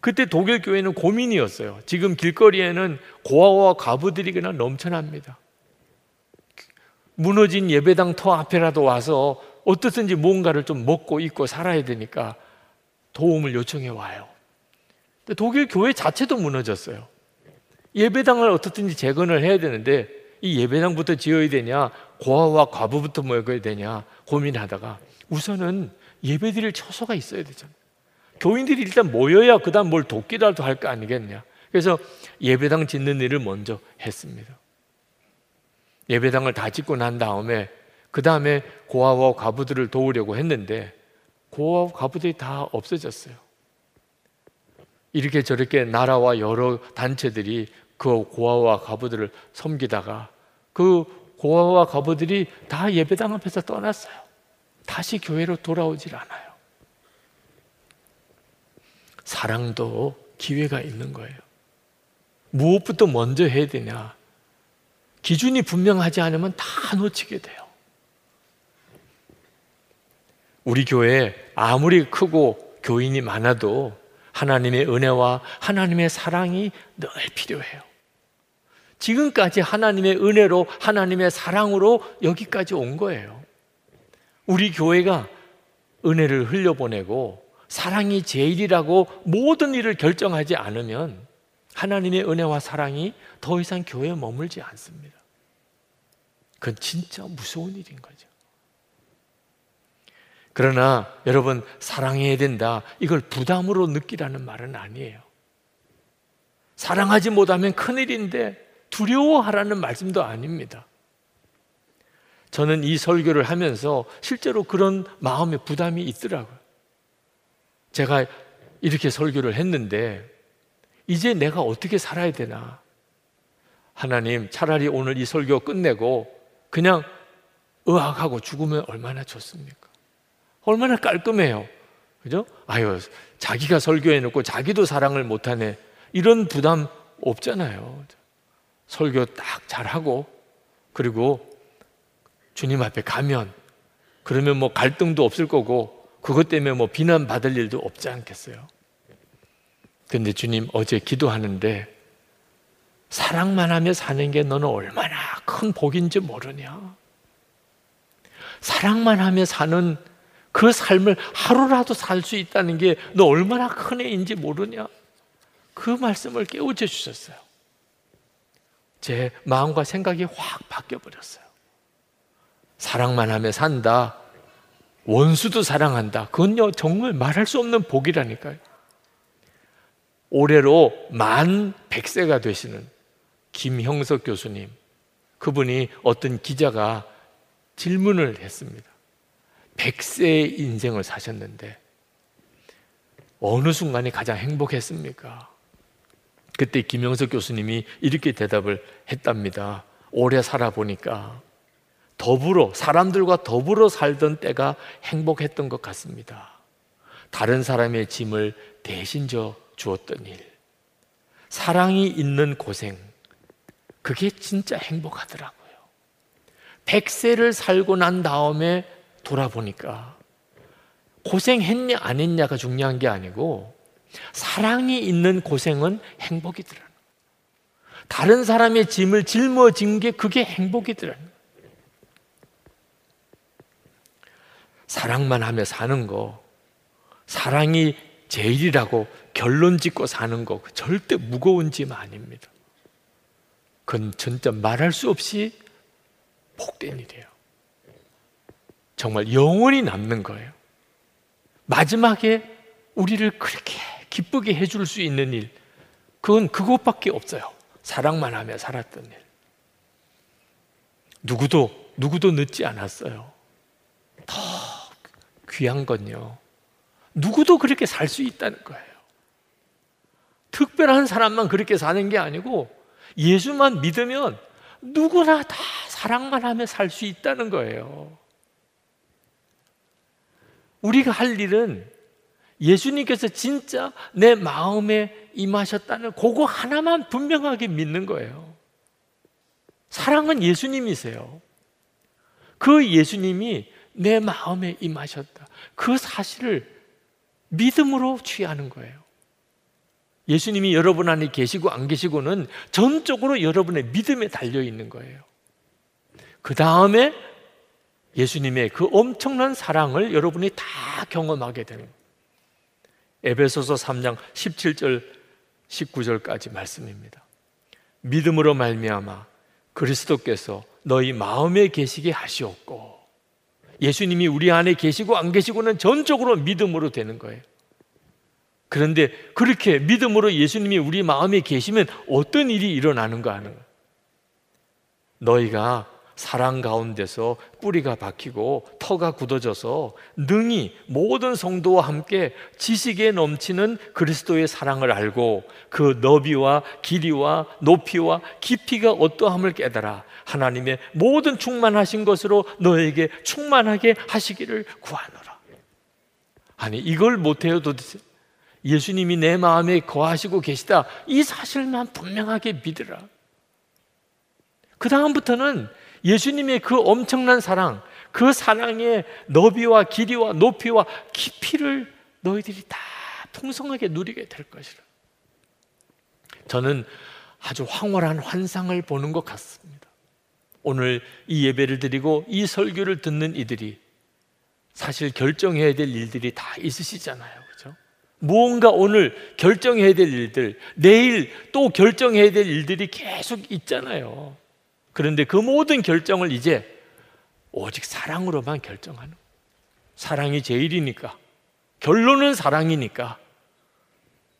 그때 독일 교회는 고민이었어요. 지금 길거리에는 고아와 과부들이 그냥 넘쳐납니다. 무너진 예배당 터 앞에라도 와서 어떻든지 뭔가를 좀 먹고 입고 살아야 되니까 도움을 요청해 와요. 독일 교회 자체도 무너졌어요. 예배당을 어떻든지 재건을 해야 되는데 이 예배당부터 지어야 되냐, 고아와 과부부터 모여야 되냐 고민하다가 우선은 예배드릴 처소가 있어야 되잖아요. 교인들이 일단 모여야 그다음 뭘 돕기라도 할 거 아니겠냐. 그래서 예배당 짓는 일을 먼저 했습니다. 예배당을 다 짓고 난 다음에 그 다음에 고아와 과부들을 도우려고 했는데 고아와 과부들이 다 없어졌어요. 이렇게 저렇게 나라와 여러 단체들이 그 고아와 과부들을 섬기다가 그 고아와 과부들이 다 예배당 앞에서 떠났어요. 다시 교회로 돌아오질 않아요. 사랑도 기회가 있는 거예요. 무엇부터 먼저 해야 되냐? 기준이 분명하지 않으면 다 놓치게 돼요. 우리 교회 아무리 크고 교인이 많아도 하나님의 은혜와 하나님의 사랑이 늘 필요해요. 지금까지 하나님의 은혜로 하나님의 사랑으로 여기까지 온 거예요. 우리 교회가 은혜를 흘려보내고 사랑이 제일이라고 모든 일을 결정하지 않으면 하나님의 은혜와 사랑이 더 이상 교회에 머물지 않습니다. 그건 진짜 무서운 일인 거죠. 그러나 여러분 사랑해야 된다. 이걸 부담으로 느끼라는 말은 아니에요. 사랑하지 못하면 큰일인데 두려워하라는 말씀도 아닙니다. 저는 이 설교를 하면서 실제로 그런 마음의 부담이 있더라고요. 제가 이렇게 설교를 했는데 이제 내가 어떻게 살아야 되나? 하나님, 차라리 오늘 이 설교 끝내고 그냥 의학하고 죽으면 얼마나 좋습니까? 얼마나 깔끔해요. 그죠? 아유, 자기가 설교해 놓고 자기도 사랑을 못하네. 이런 부담 없잖아요. 설교 딱 잘하고, 그리고 주님 앞에 가면, 그러면 뭐 갈등도 없을 거고, 그것 때문에 뭐 비난받을 일도 없지 않겠어요? 근데 주님 어제 기도하는데, 사랑만 하며 사는 게 너는 얼마나 큰 복인지 모르냐? 사랑만 하며 사는 그 삶을 하루라도 살 수 있다는 게 너 얼마나 큰 애인지 모르냐? 그 말씀을 깨우쳐 주셨어요. 제 마음과 생각이 확 바뀌어 버렸어요. 사랑만 하며 산다. 원수도 사랑한다. 그건요, 정말 말할 수 없는 복이라니까요. 올해로 만 100세가 되시는 김형석 교수님. 그분이 어떤 기자가 질문을 했습니다. 100세의 인생을 사셨는데 어느 순간이 가장 행복했습니까? 그때 김영석 교수님이 이렇게 대답을 했답니다. 오래 살아보니까 더불어, 사람들과 더불어 살던 때가 행복했던 것 같습니다. 다른 사람의 짐을 대신 져 주었던 일. 사랑이 있는 고생. 그게 진짜 행복하더라고요. 100세를 살고 난 다음에 돌아보니까 고생했냐 안 했냐가 중요한 게 아니고 사랑이 있는 고생은 행복이더라. 다른 사람의 짐을 짊어진 게 그게 행복이더라. 사랑만 하며 사는 거, 사랑이 제일이라고 결론 짓고 사는 거 절대 무거운 짐 아닙니다. 그건 진짜 말할 수 없이 복된 일이에요. 정말 영원히 남는 거예요. 마지막에 우리를 그렇게 기쁘게 해줄 수 있는 일, 그건 그것밖에 없어요. 사랑만 하며 살았던 일. 누구도, 누구도 늦지 않았어요. 더 귀한 건요. 누구도 그렇게 살 수 있다는 거예요. 특별한 사람만 그렇게 사는 게 아니고 예수만 믿으면 누구나 다 사랑만 하며 살 수 있다는 거예요. 우리가 할 일은 예수님께서 진짜 내 마음에 임하셨다는 그거 하나만 분명하게 믿는 거예요. 사랑은 예수님이세요. 그 예수님이 내 마음에 임하셨다. 그 사실을 믿음으로 취하는 거예요. 예수님이 여러분 안에 계시고 안 계시고는 전적으로 여러분의 믿음에 달려 있는 거예요. 그 다음에 예수님의 그 엄청난 사랑을 여러분이 다 경험하게 되는. 에베소서 3장 17절 19절까지 말씀입니다. 믿음으로 말미암아 그리스도께서 너희 마음에 계시게 하시옵고 예수님이 우리 안에 계시고 안 계시고는 전적으로 믿음으로 되는 거예요. 그런데 그렇게 믿음으로 예수님이 우리 마음에 계시면 어떤 일이 일어나는가 하는. 너희가 사랑 가운데서 뿌리가 박히고 터가 굳어져서 능히 모든 성도와 함께 지식에 넘치는 그리스도의 사랑을 알고 그 너비와 길이와 높이와 깊이가 어떠함을 깨달아 하나님의 모든 충만하신 것으로 너에게 충만하게 하시기를 구하노라. 아니 이걸 못해요 도대체 예수님이 내 마음에 거하시고 계시다 이 사실만 분명하게 믿으라. 그 다음부터는 예수님의 그 엄청난 사랑, 그 사랑의 너비와 길이와 높이와 깊이를 너희들이 다 풍성하게 누리게 될 것이라. 저는 아주 황홀한 환상을 보는 것 같습니다. 오늘 이 예배를 드리고 이 설교를 듣는 이들이 사실 결정해야 될 일들이 다 있으시잖아요. 무언가 오늘 결정해야 될 일들, 내일 또 결정해야 될 일들이 계속 있잖아요. 그런데 그 모든 결정을 이제 오직 사랑으로만 결정하는 사랑이 제일이니까 결론은 사랑이니까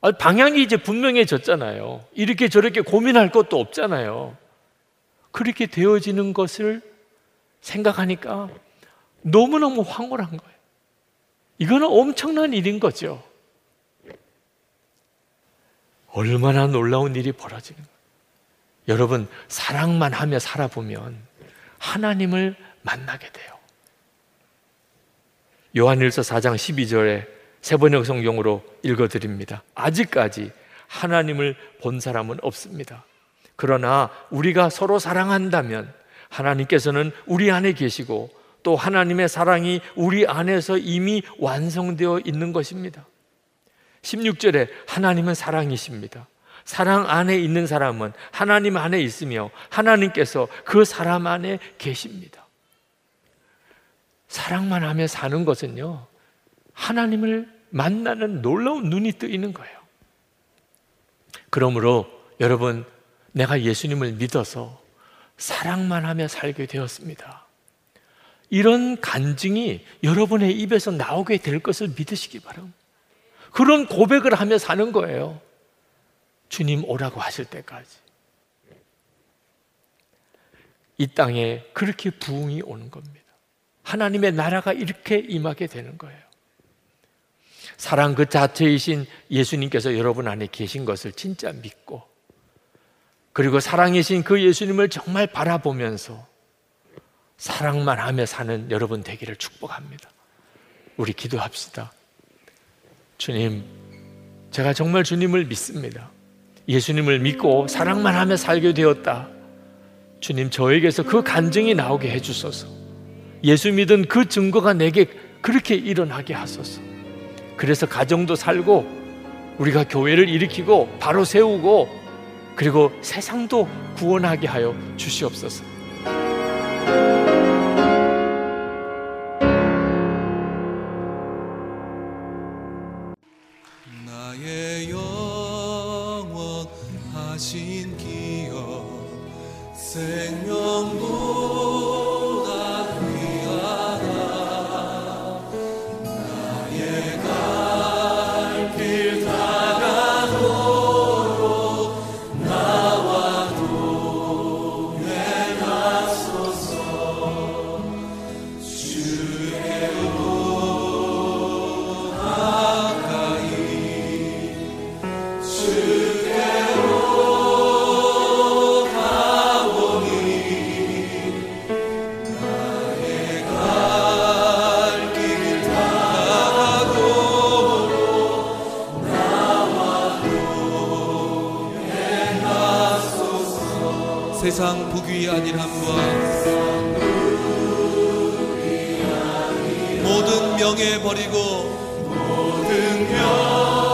아, 방향이 이제 분명해졌잖아요. 이렇게 저렇게 고민할 것도 없잖아요. 그렇게 되어지는 것을 생각하니까 너무너무 황홀한 거예요. 이거는 엄청난 일인 거죠. 얼마나 놀라운 일이 벌어지는 거예요. 여러분, 사랑만 하며 살아보면 하나님을 만나게 돼요. 요한일서 4장 12절에 세번역 성경으로 읽어드립니다. 아직까지 하나님을 본 사람은 없습니다. 그러나 우리가 서로 사랑한다면 하나님께서는 우리 안에 계시고 또 하나님의 사랑이 우리 안에서 이미 완성되어 있는 것입니다. 16절에 하나님은 사랑이십니다. 사랑 안에 있는 사람은 하나님 안에 있으며 하나님께서 그 사람 안에 계십니다. 사랑만 하며 사는 것은요, 하나님을 만나는 놀라운 눈이 뜨이는 거예요. 그러므로 여러분, 내가 예수님을 믿어서 사랑만 하며 살게 되었습니다. 이런 간증이 여러분의 입에서 나오게 될 것을 믿으시기 바랍니다. 그런 고백을 하며 사는 거예요. 주님 오라고 하실 때까지. 이 땅에 그렇게 부흥이 오는 겁니다. 하나님의 나라가 이렇게 임하게 되는 거예요. 사랑 그 자체이신 예수님께서 여러분 안에 계신 것을 진짜 믿고 그리고 사랑이신 그 예수님을 정말 바라보면서 사랑만 하며 사는 여러분 되기를 축복합니다. 우리 기도합시다. 주님, 제가 정말 주님을 믿습니다. 예수님을 믿고 사랑만 하며 살게 되었다. 주님, 저에게서 그 간증이 나오게 해주소서. 예수 믿은 그 증거가 내게 그렇게 일어나게 하소서. 그래서 가정도 살고 우리가 교회를 일으키고 바로 세우고 그리고 세상도 구원하게 하여 주시옵소서. 세상 부귀 아니함과 모든 명예 버리고 모든 명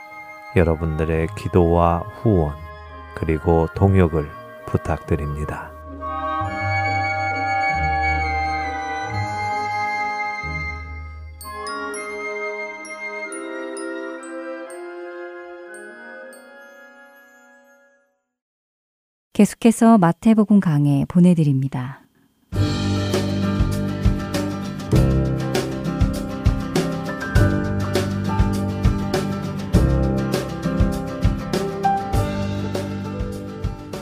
여러분들의 기도와 후원 그리고 동역을 부탁드립니다. 계속해서 마태복음 강해 보내드립니다.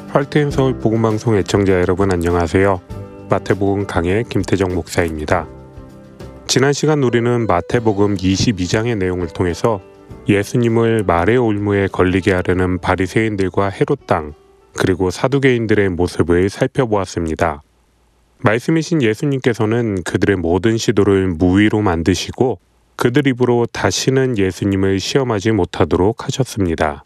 할텐 서울 복음방송 애청자 여러분 안녕하세요. 마태복음 강의 김태정 목사입니다. 지난 시간 우리는 마태복음 22장의 내용을 통해서 예수님을 말의 올무에 걸리게 하려는 바리새인들과 헤롯 땅 그리고 사두개인들의 모습을 살펴보았습니다. 말씀이신 예수님께서는 그들의 모든 시도를 무위로 만드시고 그들 입으로 다시는 예수님을 시험하지 못하도록 하셨습니다.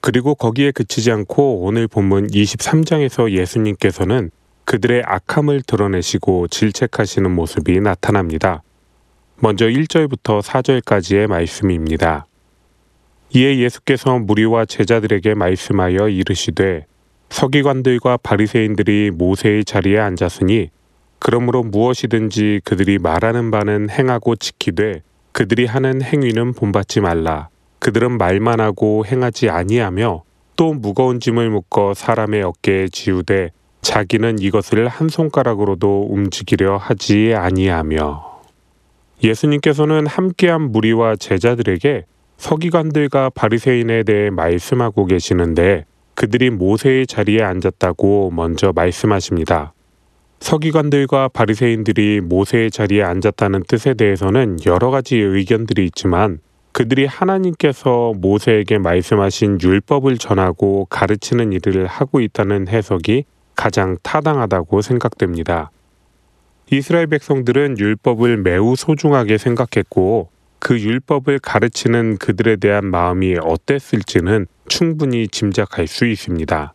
그리고 거기에 그치지 않고 오늘 본문 23장에서 예수님께서는 그들의 악함을 드러내시고 질책하시는 모습이 나타납니다. 먼저 1절부터 4절까지의 말씀입니다. 이에 예수께서 무리와 제자들에게 말씀하여 이르시되 서기관들과 바리새인들이 모세의 자리에 앉았으니 그러므로 무엇이든지 그들이 말하는 바는 행하고 지키되 그들이 하는 행위는 본받지 말라. 그들은 말만 하고 행하지 아니하며 또 무거운 짐을 묶어 사람의 어깨에 지우되 자기는 이것을 한 손가락으로도 움직이려 하지 아니하며 예수님께서는 함께한 무리와 제자들에게 서기관들과 바리새인에 대해 말씀하고 계시는데 그들이 모세의 자리에 앉았다고 먼저 말씀하십니다. 서기관들과 바리새인들이 모세의 자리에 앉았다는 뜻에 대해서는 여러 가지 의견들이 있지만 그들이 하나님께서 모세에게 말씀하신 율법을 전하고 가르치는 일을 하고 있다는 해석이 가장 타당하다고 생각됩니다. 이스라엘 백성들은 율법을 매우 소중하게 생각했고 그 율법을 가르치는 그들에 대한 마음이 어땠을지는 충분히 짐작할 수 있습니다.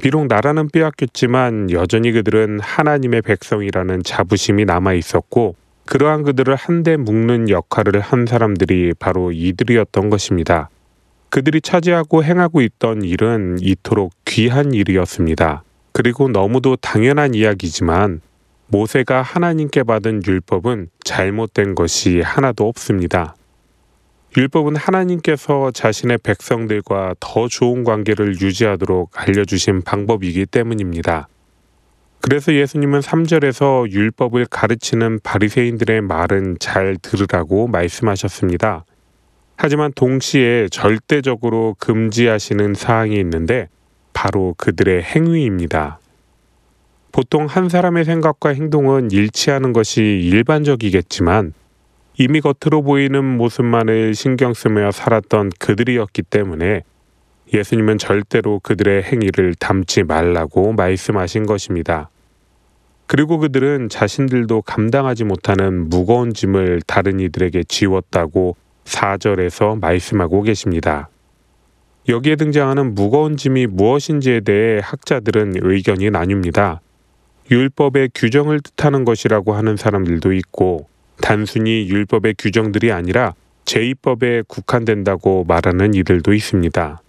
비록 나라는 빼앗겼지만 여전히 그들은 하나님의 백성이라는 자부심이 남아 있었고 그러한 그들을 한데 묶는 역할을 한 사람들이 바로 이들이었던 것입니다. 그들이 차지하고 행하고 있던 일은 이토록 귀한 일이었습니다. 그리고 너무도 당연한 이야기지만 모세가 하나님께 받은 율법은 잘못된 것이 하나도 없습니다. 율법은 하나님께서 자신의 백성들과 더 좋은 관계를 유지하도록 알려주신 방법이기 때문입니다. 그래서 예수님은 3절에서 율법을 가르치는 바리새인들의 말은 잘 들으라고 말씀하셨습니다. 하지만 동시에 절대적으로 금지하시는 사항이 있는데 바로 그들의 행위입니다. 보통 한 사람의 생각과 행동은 일치하는 것이 일반적이겠지만 이미 겉으로 보이는 모습만을 신경 쓰며 살았던 그들이었기 때문에 예수님은 절대로 그들의 행위를 담지 말라고 말씀하신 것입니다. 그리고 그들은 자신들도 감당하지 못하는 무거운 짐을 다른 이들에게 지웠다고 4절에서 말씀하고 계십니다. 여기에 등장하는 무거운 짐이 무엇인지에 대해 학자들은 의견이 나뉩니다. 율법의 규정을 뜻하는 것이라고 하는 사람들도 있고 단순히 율법의 규정들이 아니라 제2법에 국한된다고 말하는 이들도 있습니다.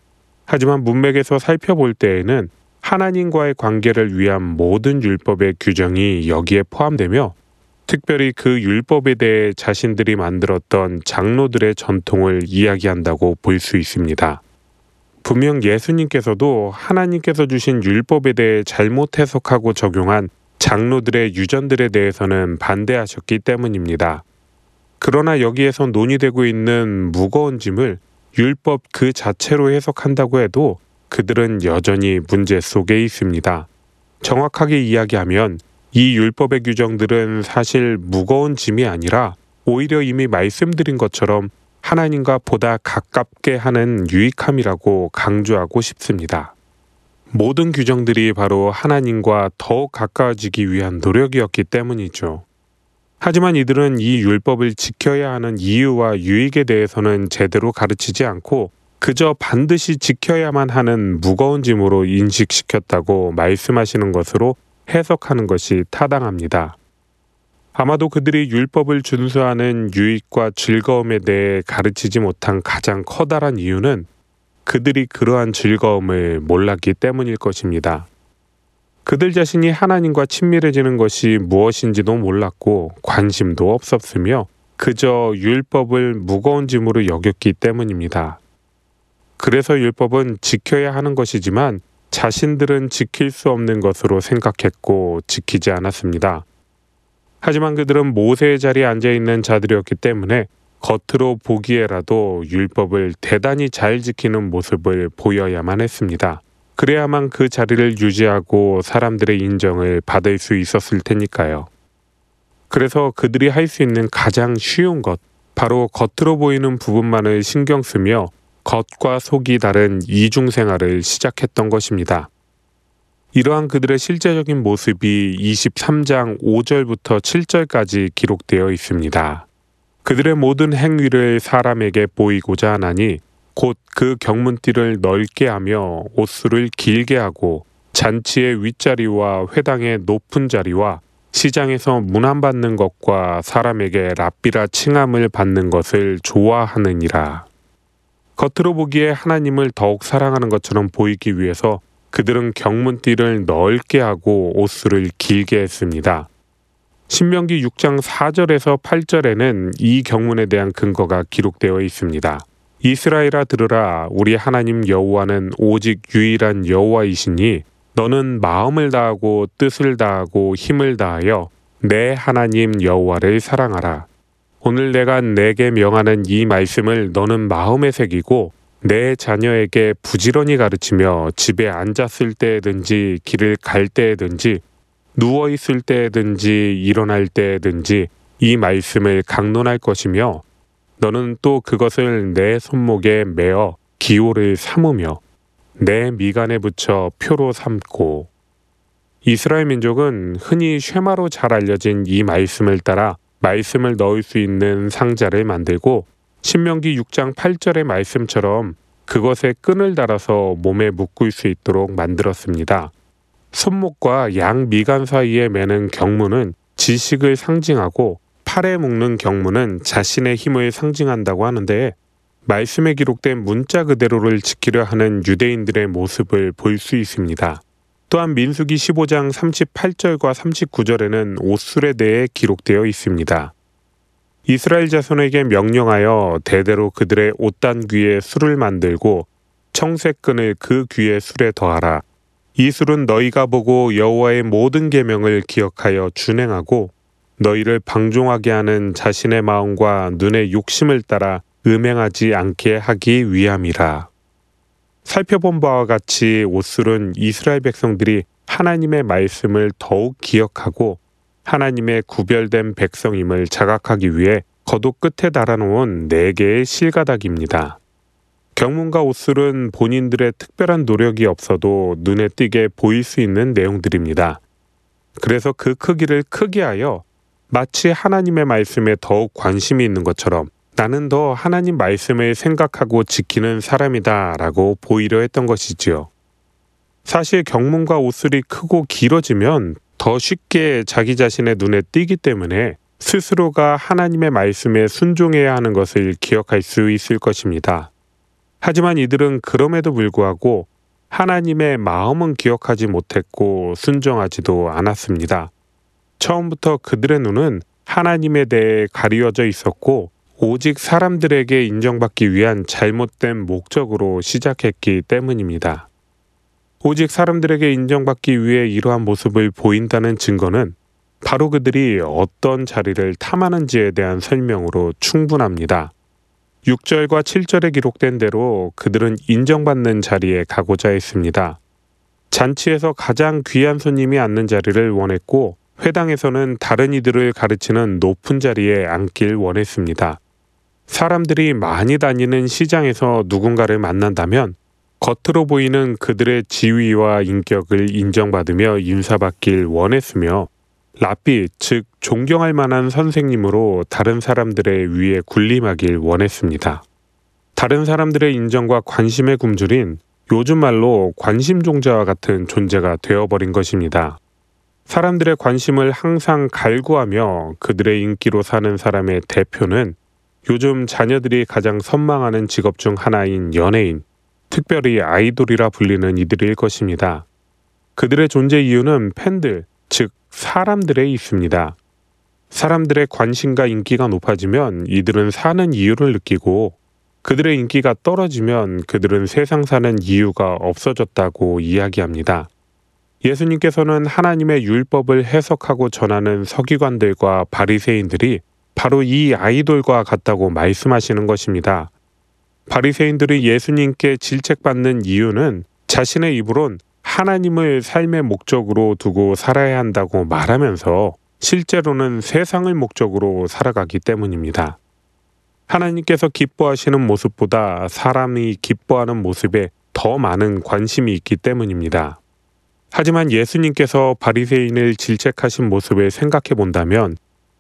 하지만 문맥에서 살펴볼 때에는 하나님과의 관계를 위한 모든 율법의 규정이 여기에 포함되며 특별히 그 율법에 대해 자신들이 만들었던 장로들의 전통을 이야기한다고 볼 수 있습니다. 분명 예수님께서도 하나님께서 주신 율법에 대해 잘못 해석하고 적용한 장로들의 유전들에 대해서는 반대하셨기 때문입니다. 그러나 여기에서 논의되고 있는 무거운 짐을 율법 그 자체로 해석한다고 해도 그들은 여전히 문제 속에 있습니다. 정확하게 이야기하면 이 율법의 규정들은 사실 무거운 짐이 아니라 오히려 이미 말씀드린 것처럼 하나님과 보다 가깝게 하는 유익함이라고 강조하고 싶습니다. 모든 규정들이 바로 하나님과 더욱 가까워지기 위한 노력이었기 때문이죠. 하지만 이들은 이 율법을 지켜야 하는 이유와 유익에 대해서는 제대로 가르치지 않고 그저 반드시 지켜야만 하는 무거운 짐으로 인식시켰다고 말씀하시는 것으로 해석하는 것이 타당합니다. 아마도 그들이 율법을 준수하는 유익과 즐거움에 대해 가르치지 못한 가장 커다란 이유는 그들이 그러한 즐거움을 몰랐기 때문일 것입니다. 그들 자신이 하나님과 친밀해지는 것이 무엇인지도 몰랐고 관심도 없었으며 그저 율법을 무거운 짐으로 여겼기 때문입니다. 그래서 율법은 지켜야 하는 것이지만 자신들은 지킬 수 없는 것으로 생각했고 지키지 않았습니다. 하지만 그들은 모세의 자리에 앉아 있는 자들이었기 때문에 겉으로 보기에라도 율법을 대단히 잘 지키는 모습을 보여야만 했습니다. 그래야만 그 자리를 유지하고 사람들의 인정을 받을 수 있었을 테니까요. 그래서 그들이 할 수 있는 가장 쉬운 것, 바로 겉으로 보이는 부분만을 신경 쓰며 겉과 속이 다른 이중 생활을 시작했던 것입니다. 이러한 그들의 실제적인 모습이 23장 5절부터 7절까지 기록되어 있습니다. 그들의 모든 행위를 사람에게 보이고자 하나니 곧 그 경문띠를 넓게 하며 옷수를 길게 하고 잔치의 윗자리와 회당의 높은 자리와 시장에서 문안받는 것과 사람에게 랍비라 칭함을 받는 것을 좋아하느니라. 겉으로 보기에 하나님을 더욱 사랑하는 것처럼 보이기 위해서 그들은 경문띠를 넓게 하고 옷수를 길게 했습니다. 신명기 6장 4절에서 8절에는 이 경문에 대한 근거가 기록되어 있습니다. 이스라엘아 들으라 우리 하나님 여호와는 오직 유일한 여호와이시니 너는 마음을 다하고 뜻을 다하고 힘을 다하여 내 하나님 여호와를 사랑하라. 오늘 내가 내게 명하는 이 말씀을 너는 마음에 새기고 내 자녀에게 부지런히 가르치며 집에 앉았을 때든지 길을 갈 때든지 누워 있을 때든지 일어날 때든지 이 말씀을 강론할 것이며 너는 또 그것을 내 손목에 매어 기호를 삼으며 내 미간에 붙여 표로 삼고 이스라엘 민족은 흔히 쉐마로 잘 알려진 이 말씀을 따라 말씀을 넣을 수 있는 상자를 만들고 신명기 6장 8절의 말씀처럼 그것에 끈을 달아서 몸에 묶을 수 있도록 만들었습니다. 손목과 양 미간 사이에 매는 경문은 지식을 상징하고 팔에 묶는 경문은 자신의 힘을 상징한다고 하는데 말씀에 기록된 문자 그대로를 지키려 하는 유대인들의 모습을 볼 수 있습니다. 또한 민수기 15장 38절과 39절에는 옷술에 대해 기록되어 있습니다. 이스라엘 자손에게 명령하여 대대로 그들의 옷단 귀에 술을 만들고 청색끈을 그 귀에 술에 더하라. 이 술은 너희가 보고 여호와의 모든 계명을 기억하여 준행하고 너희를 방종하게 하는 자신의 마음과 눈의 욕심을 따라 음행하지 않게 하기 위함이라. 살펴본 바와 같이 옷술은 이스라엘 백성들이 하나님의 말씀을 더욱 기억하고 하나님의 구별된 백성임을 자각하기 위해 거독 끝에 달아놓은 네 개의 실가닥입니다. 경문과 옷술은 본인들의 특별한 노력이 없어도 눈에 띄게 보일 수 있는 내용들입니다. 그래서 그 크기를 크게 하여 마치 하나님의 말씀에 더욱 관심이 있는 것처럼 나는 더 하나님 말씀을 생각하고 지키는 사람이다 라고 보이려 했던 것이지요. 사실 경문과 옷술이 크고 길어지면 더 쉽게 자기 자신의 눈에 띄기 때문에 스스로가 하나님의 말씀에 순종해야 하는 것을 기억할 수 있을 것입니다. 하지만 이들은 그럼에도 불구하고 하나님의 마음은 기억하지 못했고 순종하지도 않았습니다. 처음부터 그들의 눈은 하나님에 대해 가리워져 있었고 오직 사람들에게 인정받기 위한 잘못된 목적으로 시작했기 때문입니다. 오직 사람들에게 인정받기 위해 이러한 모습을 보인다는 증거는 바로 그들이 어떤 자리를 탐하는지에 대한 설명으로 충분합니다. 6절과 7절에 기록된 대로 그들은 인정받는 자리에 가고자 했습니다. 잔치에서 가장 귀한 손님이 앉는 자리를 원했고 회당에서는 다른 이들을 가르치는 높은 자리에 앉길 원했습니다. 사람들이 많이 다니는 시장에서 누군가를 만난다면 겉으로 보이는 그들의 지위와 인격을 인정받으며 인사받길 원했으며 라삐, 즉 존경할 만한 선생님으로 다른 사람들의 위에 군림하길 원했습니다. 다른 사람들의 인정과 관심에 굶주린 요즘 말로 관심종자와 같은 존재가 되어버린 것입니다. 사람들의 관심을 항상 갈구하며 그들의 인기로 사는 사람의 대표는 요즘 자녀들이 가장 선망하는 직업 중 하나인 연예인, 특별히 아이돌이라 불리는 이들일 것입니다. 그들의 존재 이유는 팬들, 즉 사람들에 있습니다. 사람들의 관심과 인기가 높아지면 이들은 사는 이유를 느끼고 그들의 인기가 떨어지면 그들은 세상 사는 이유가 없어졌다고 이야기합니다. 예수님께서는 하나님의 율법을 해석하고 전하는 서기관들과 바리새인들이 바로 이 아이돌과 같다고 말씀하시는 것입니다. 바리새인들이 예수님께 질책받는 이유는 자신의 입으론 하나님을 삶의 목적으로 두고 살아야 한다고 말하면서 실제로는 세상을 목적으로 살아가기 때문입니다. 하나님께서 기뻐하시는 모습보다 사람이 기뻐하는 모습에 더 많은 관심이 있기 때문입니다. 하지만 예수님께서 바리새인을 질책하신 모습을 생각해 본다면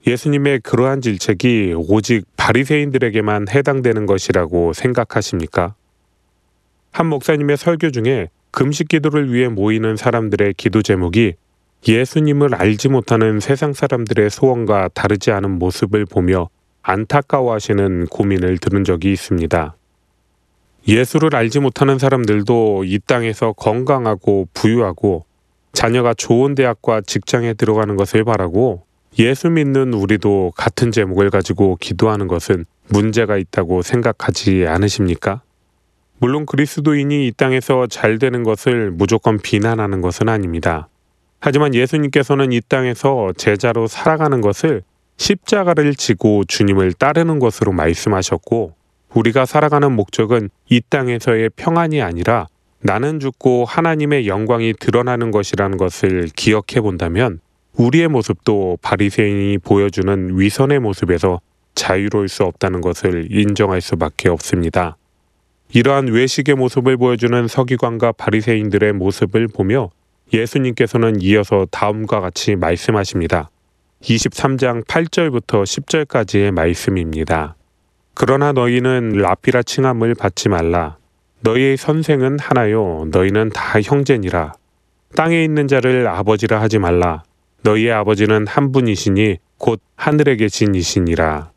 예수님의 그러한 질책이 오직 바리새인들에게만 해당되는 것이라고 생각하십니까? 한 목사님의 설교 중에 금식 기도를 위해 모이는 사람들의 기도 제목이 예수님을 알지 못하는 세상 사람들의 소원과 다르지 않은 모습을 보며 안타까워하시는 고민을 들은 적이 있습니다. 예수를 알지 못하는 사람들도 이 땅에서 건강하고 부유하고 자녀가 좋은 대학과 직장에 들어가는 것을 바라고 예수 믿는 우리도 같은 제목을 가지고 기도하는 것은 문제가 있다고 생각하지 않으십니까? 물론 그리스도인이 이 땅에서 잘 되는 것을 무조건 비난하는 것은 아닙니다. 하지만 예수님께서는 이 땅에서 제자로 살아가는 것을 십자가를 지고 주님을 따르는 것으로 말씀하셨고 우리가 살아가는 목적은 이 땅에서의 평안이 아니라 나는 죽고 하나님의 영광이 드러나는 것이라는 것을 기억해 본다면 우리의 모습도 바리새인이 보여주는 위선의 모습에서 자유로울 수 없다는 것을 인정할 수밖에 없습니다. 이러한 외식의 모습을 보여주는 서기관과 바리새인들의 모습을 보며 예수님께서는 이어서 다음과 같이 말씀하십니다. 23장 8절부터 10절까지의 말씀입니다. 그러나 너희는 라피라 칭함을 받지 말라. 너희의 선생은 하나요. 너희는 다 형제니라. 땅에 있는 자를 아버지라 하지 말라. 너희의 아버지는 한 분이시니 곧 하늘에 계신 이시니라.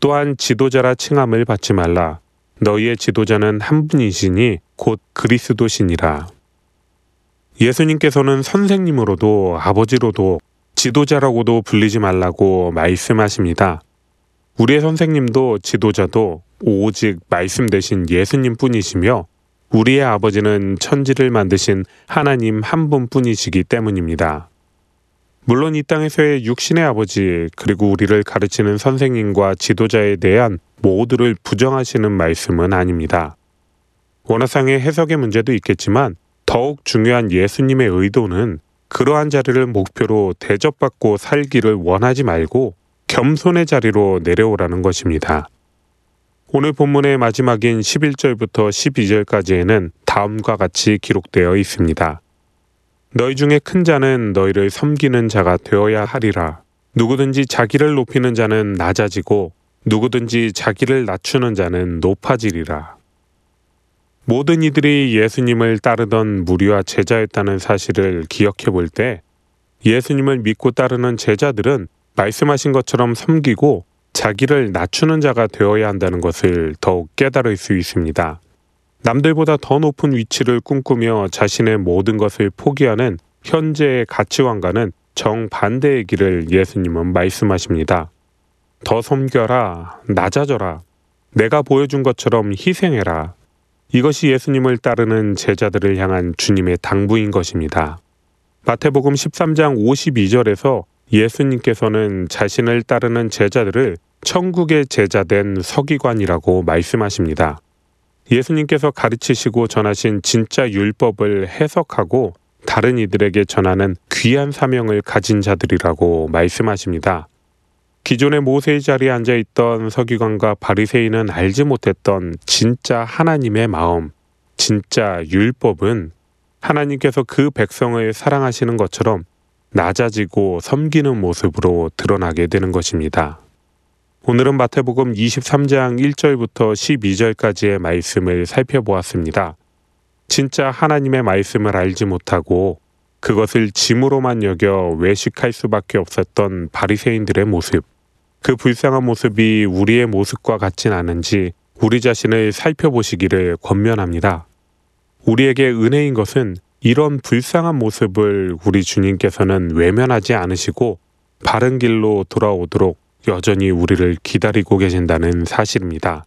또한 지도자라 칭함을 받지 말라. 너희의 지도자는 한 분이시니 곧 그리스도시니라. 예수님께서는 선생님으로도 아버지로도 지도자라고도 불리지 말라고 말씀하십니다. 우리의 선생님도 지도자도 오직 말씀 대신 예수님 뿐이시며 우리의 아버지는 천지를 만드신 하나님 한 분뿐이시기 때문입니다. 물론 이 땅에서의 육신의 아버지 그리고 우리를 가르치는 선생님과 지도자에 대한 모두를 부정하시는 말씀은 아닙니다. 원어상의 해석의 문제도 있겠지만 더욱 중요한 예수님의 의도는 그러한 자리를 목표로 대접받고 살기를 원하지 말고 겸손의 자리로 내려오라는 것입니다. 오늘 본문의 마지막인 11절부터 12절까지에는 다음과 같이 기록되어 있습니다. 너희 중에 큰 자는 너희를 섬기는 자가 되어야 하리라. 누구든지 자기를 높이는 자는 낮아지고 누구든지 자기를 낮추는 자는 높아지리라. 모든 이들이 예수님을 따르던 무리와 제자였다는 사실을 기억해 볼 때 예수님을 믿고 따르는 제자들은 말씀하신 것처럼 섬기고 자기를 낮추는 자가 되어야 한다는 것을 더욱 깨달을 수 있습니다. 남들보다 더 높은 위치를 꿈꾸며 자신의 모든 것을 포기하는 현재의 가치관과는 정반대의 길을 예수님은 말씀하십니다. 더 섬겨라, 낮아져라, 내가 보여준 것처럼 희생해라. 이것이 예수님을 따르는 제자들을 향한 주님의 당부인 것입니다. 마태복음 13장 52절에서 예수님께서는 자신을 따르는 제자들을 천국의 제자된 서기관이라고 말씀하십니다. 예수님께서 가르치시고 전하신 진짜 율법을 해석하고 다른 이들에게 전하는 귀한 사명을 가진 자들이라고 말씀하십니다. 기존의 모세의 자리에 앉아 있던 서기관과 바리새인은 알지 못했던 진짜 하나님의 마음, 진짜 율법은 하나님께서 그 백성을 사랑하시는 것처럼 낮아지고 섬기는 모습으로 드러나게 되는 것입니다. 오늘은 마태복음 23장 1절부터 12절까지의 말씀을 살펴보았습니다. 진짜 하나님의 말씀을 알지 못하고 그것을 짐으로만 여겨 외식할 수밖에 없었던 바리새인들의 모습. 그 불쌍한 모습이 우리의 모습과 같진 않은지 우리 자신을 살펴보시기를 권면합니다. 우리에게 은혜인 것은 이런 불쌍한 모습을 우리 주님께서는 외면하지 않으시고 바른 길로 돌아오도록 여전히 우리를 기다리고 계신다는 사실입니다.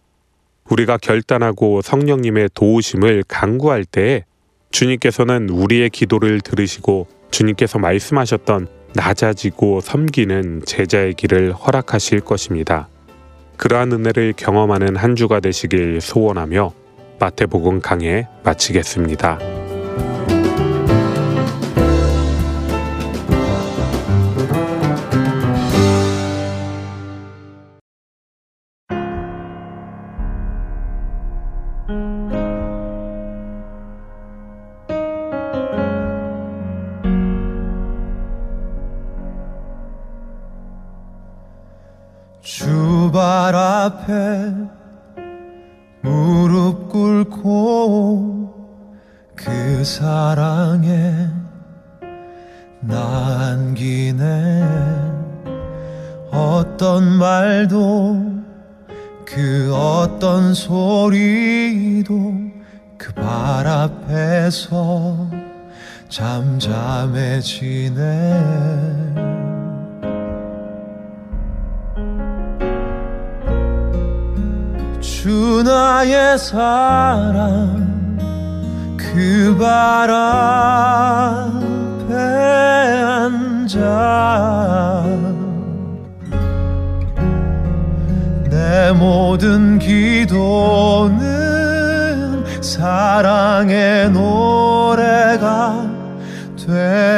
우리가 결단하고 성령님의 도우심을 강구할 때에 주님께서는 우리의 기도를 들으시고 주님께서 말씀하셨던 낮아지고 섬기는 제자의 길을 허락하실 것입니다. 그러한 은혜를 경험하는 한 주가 되시길 소원하며 마태복음 강해 마치겠습니다. 사랑의 노래가 되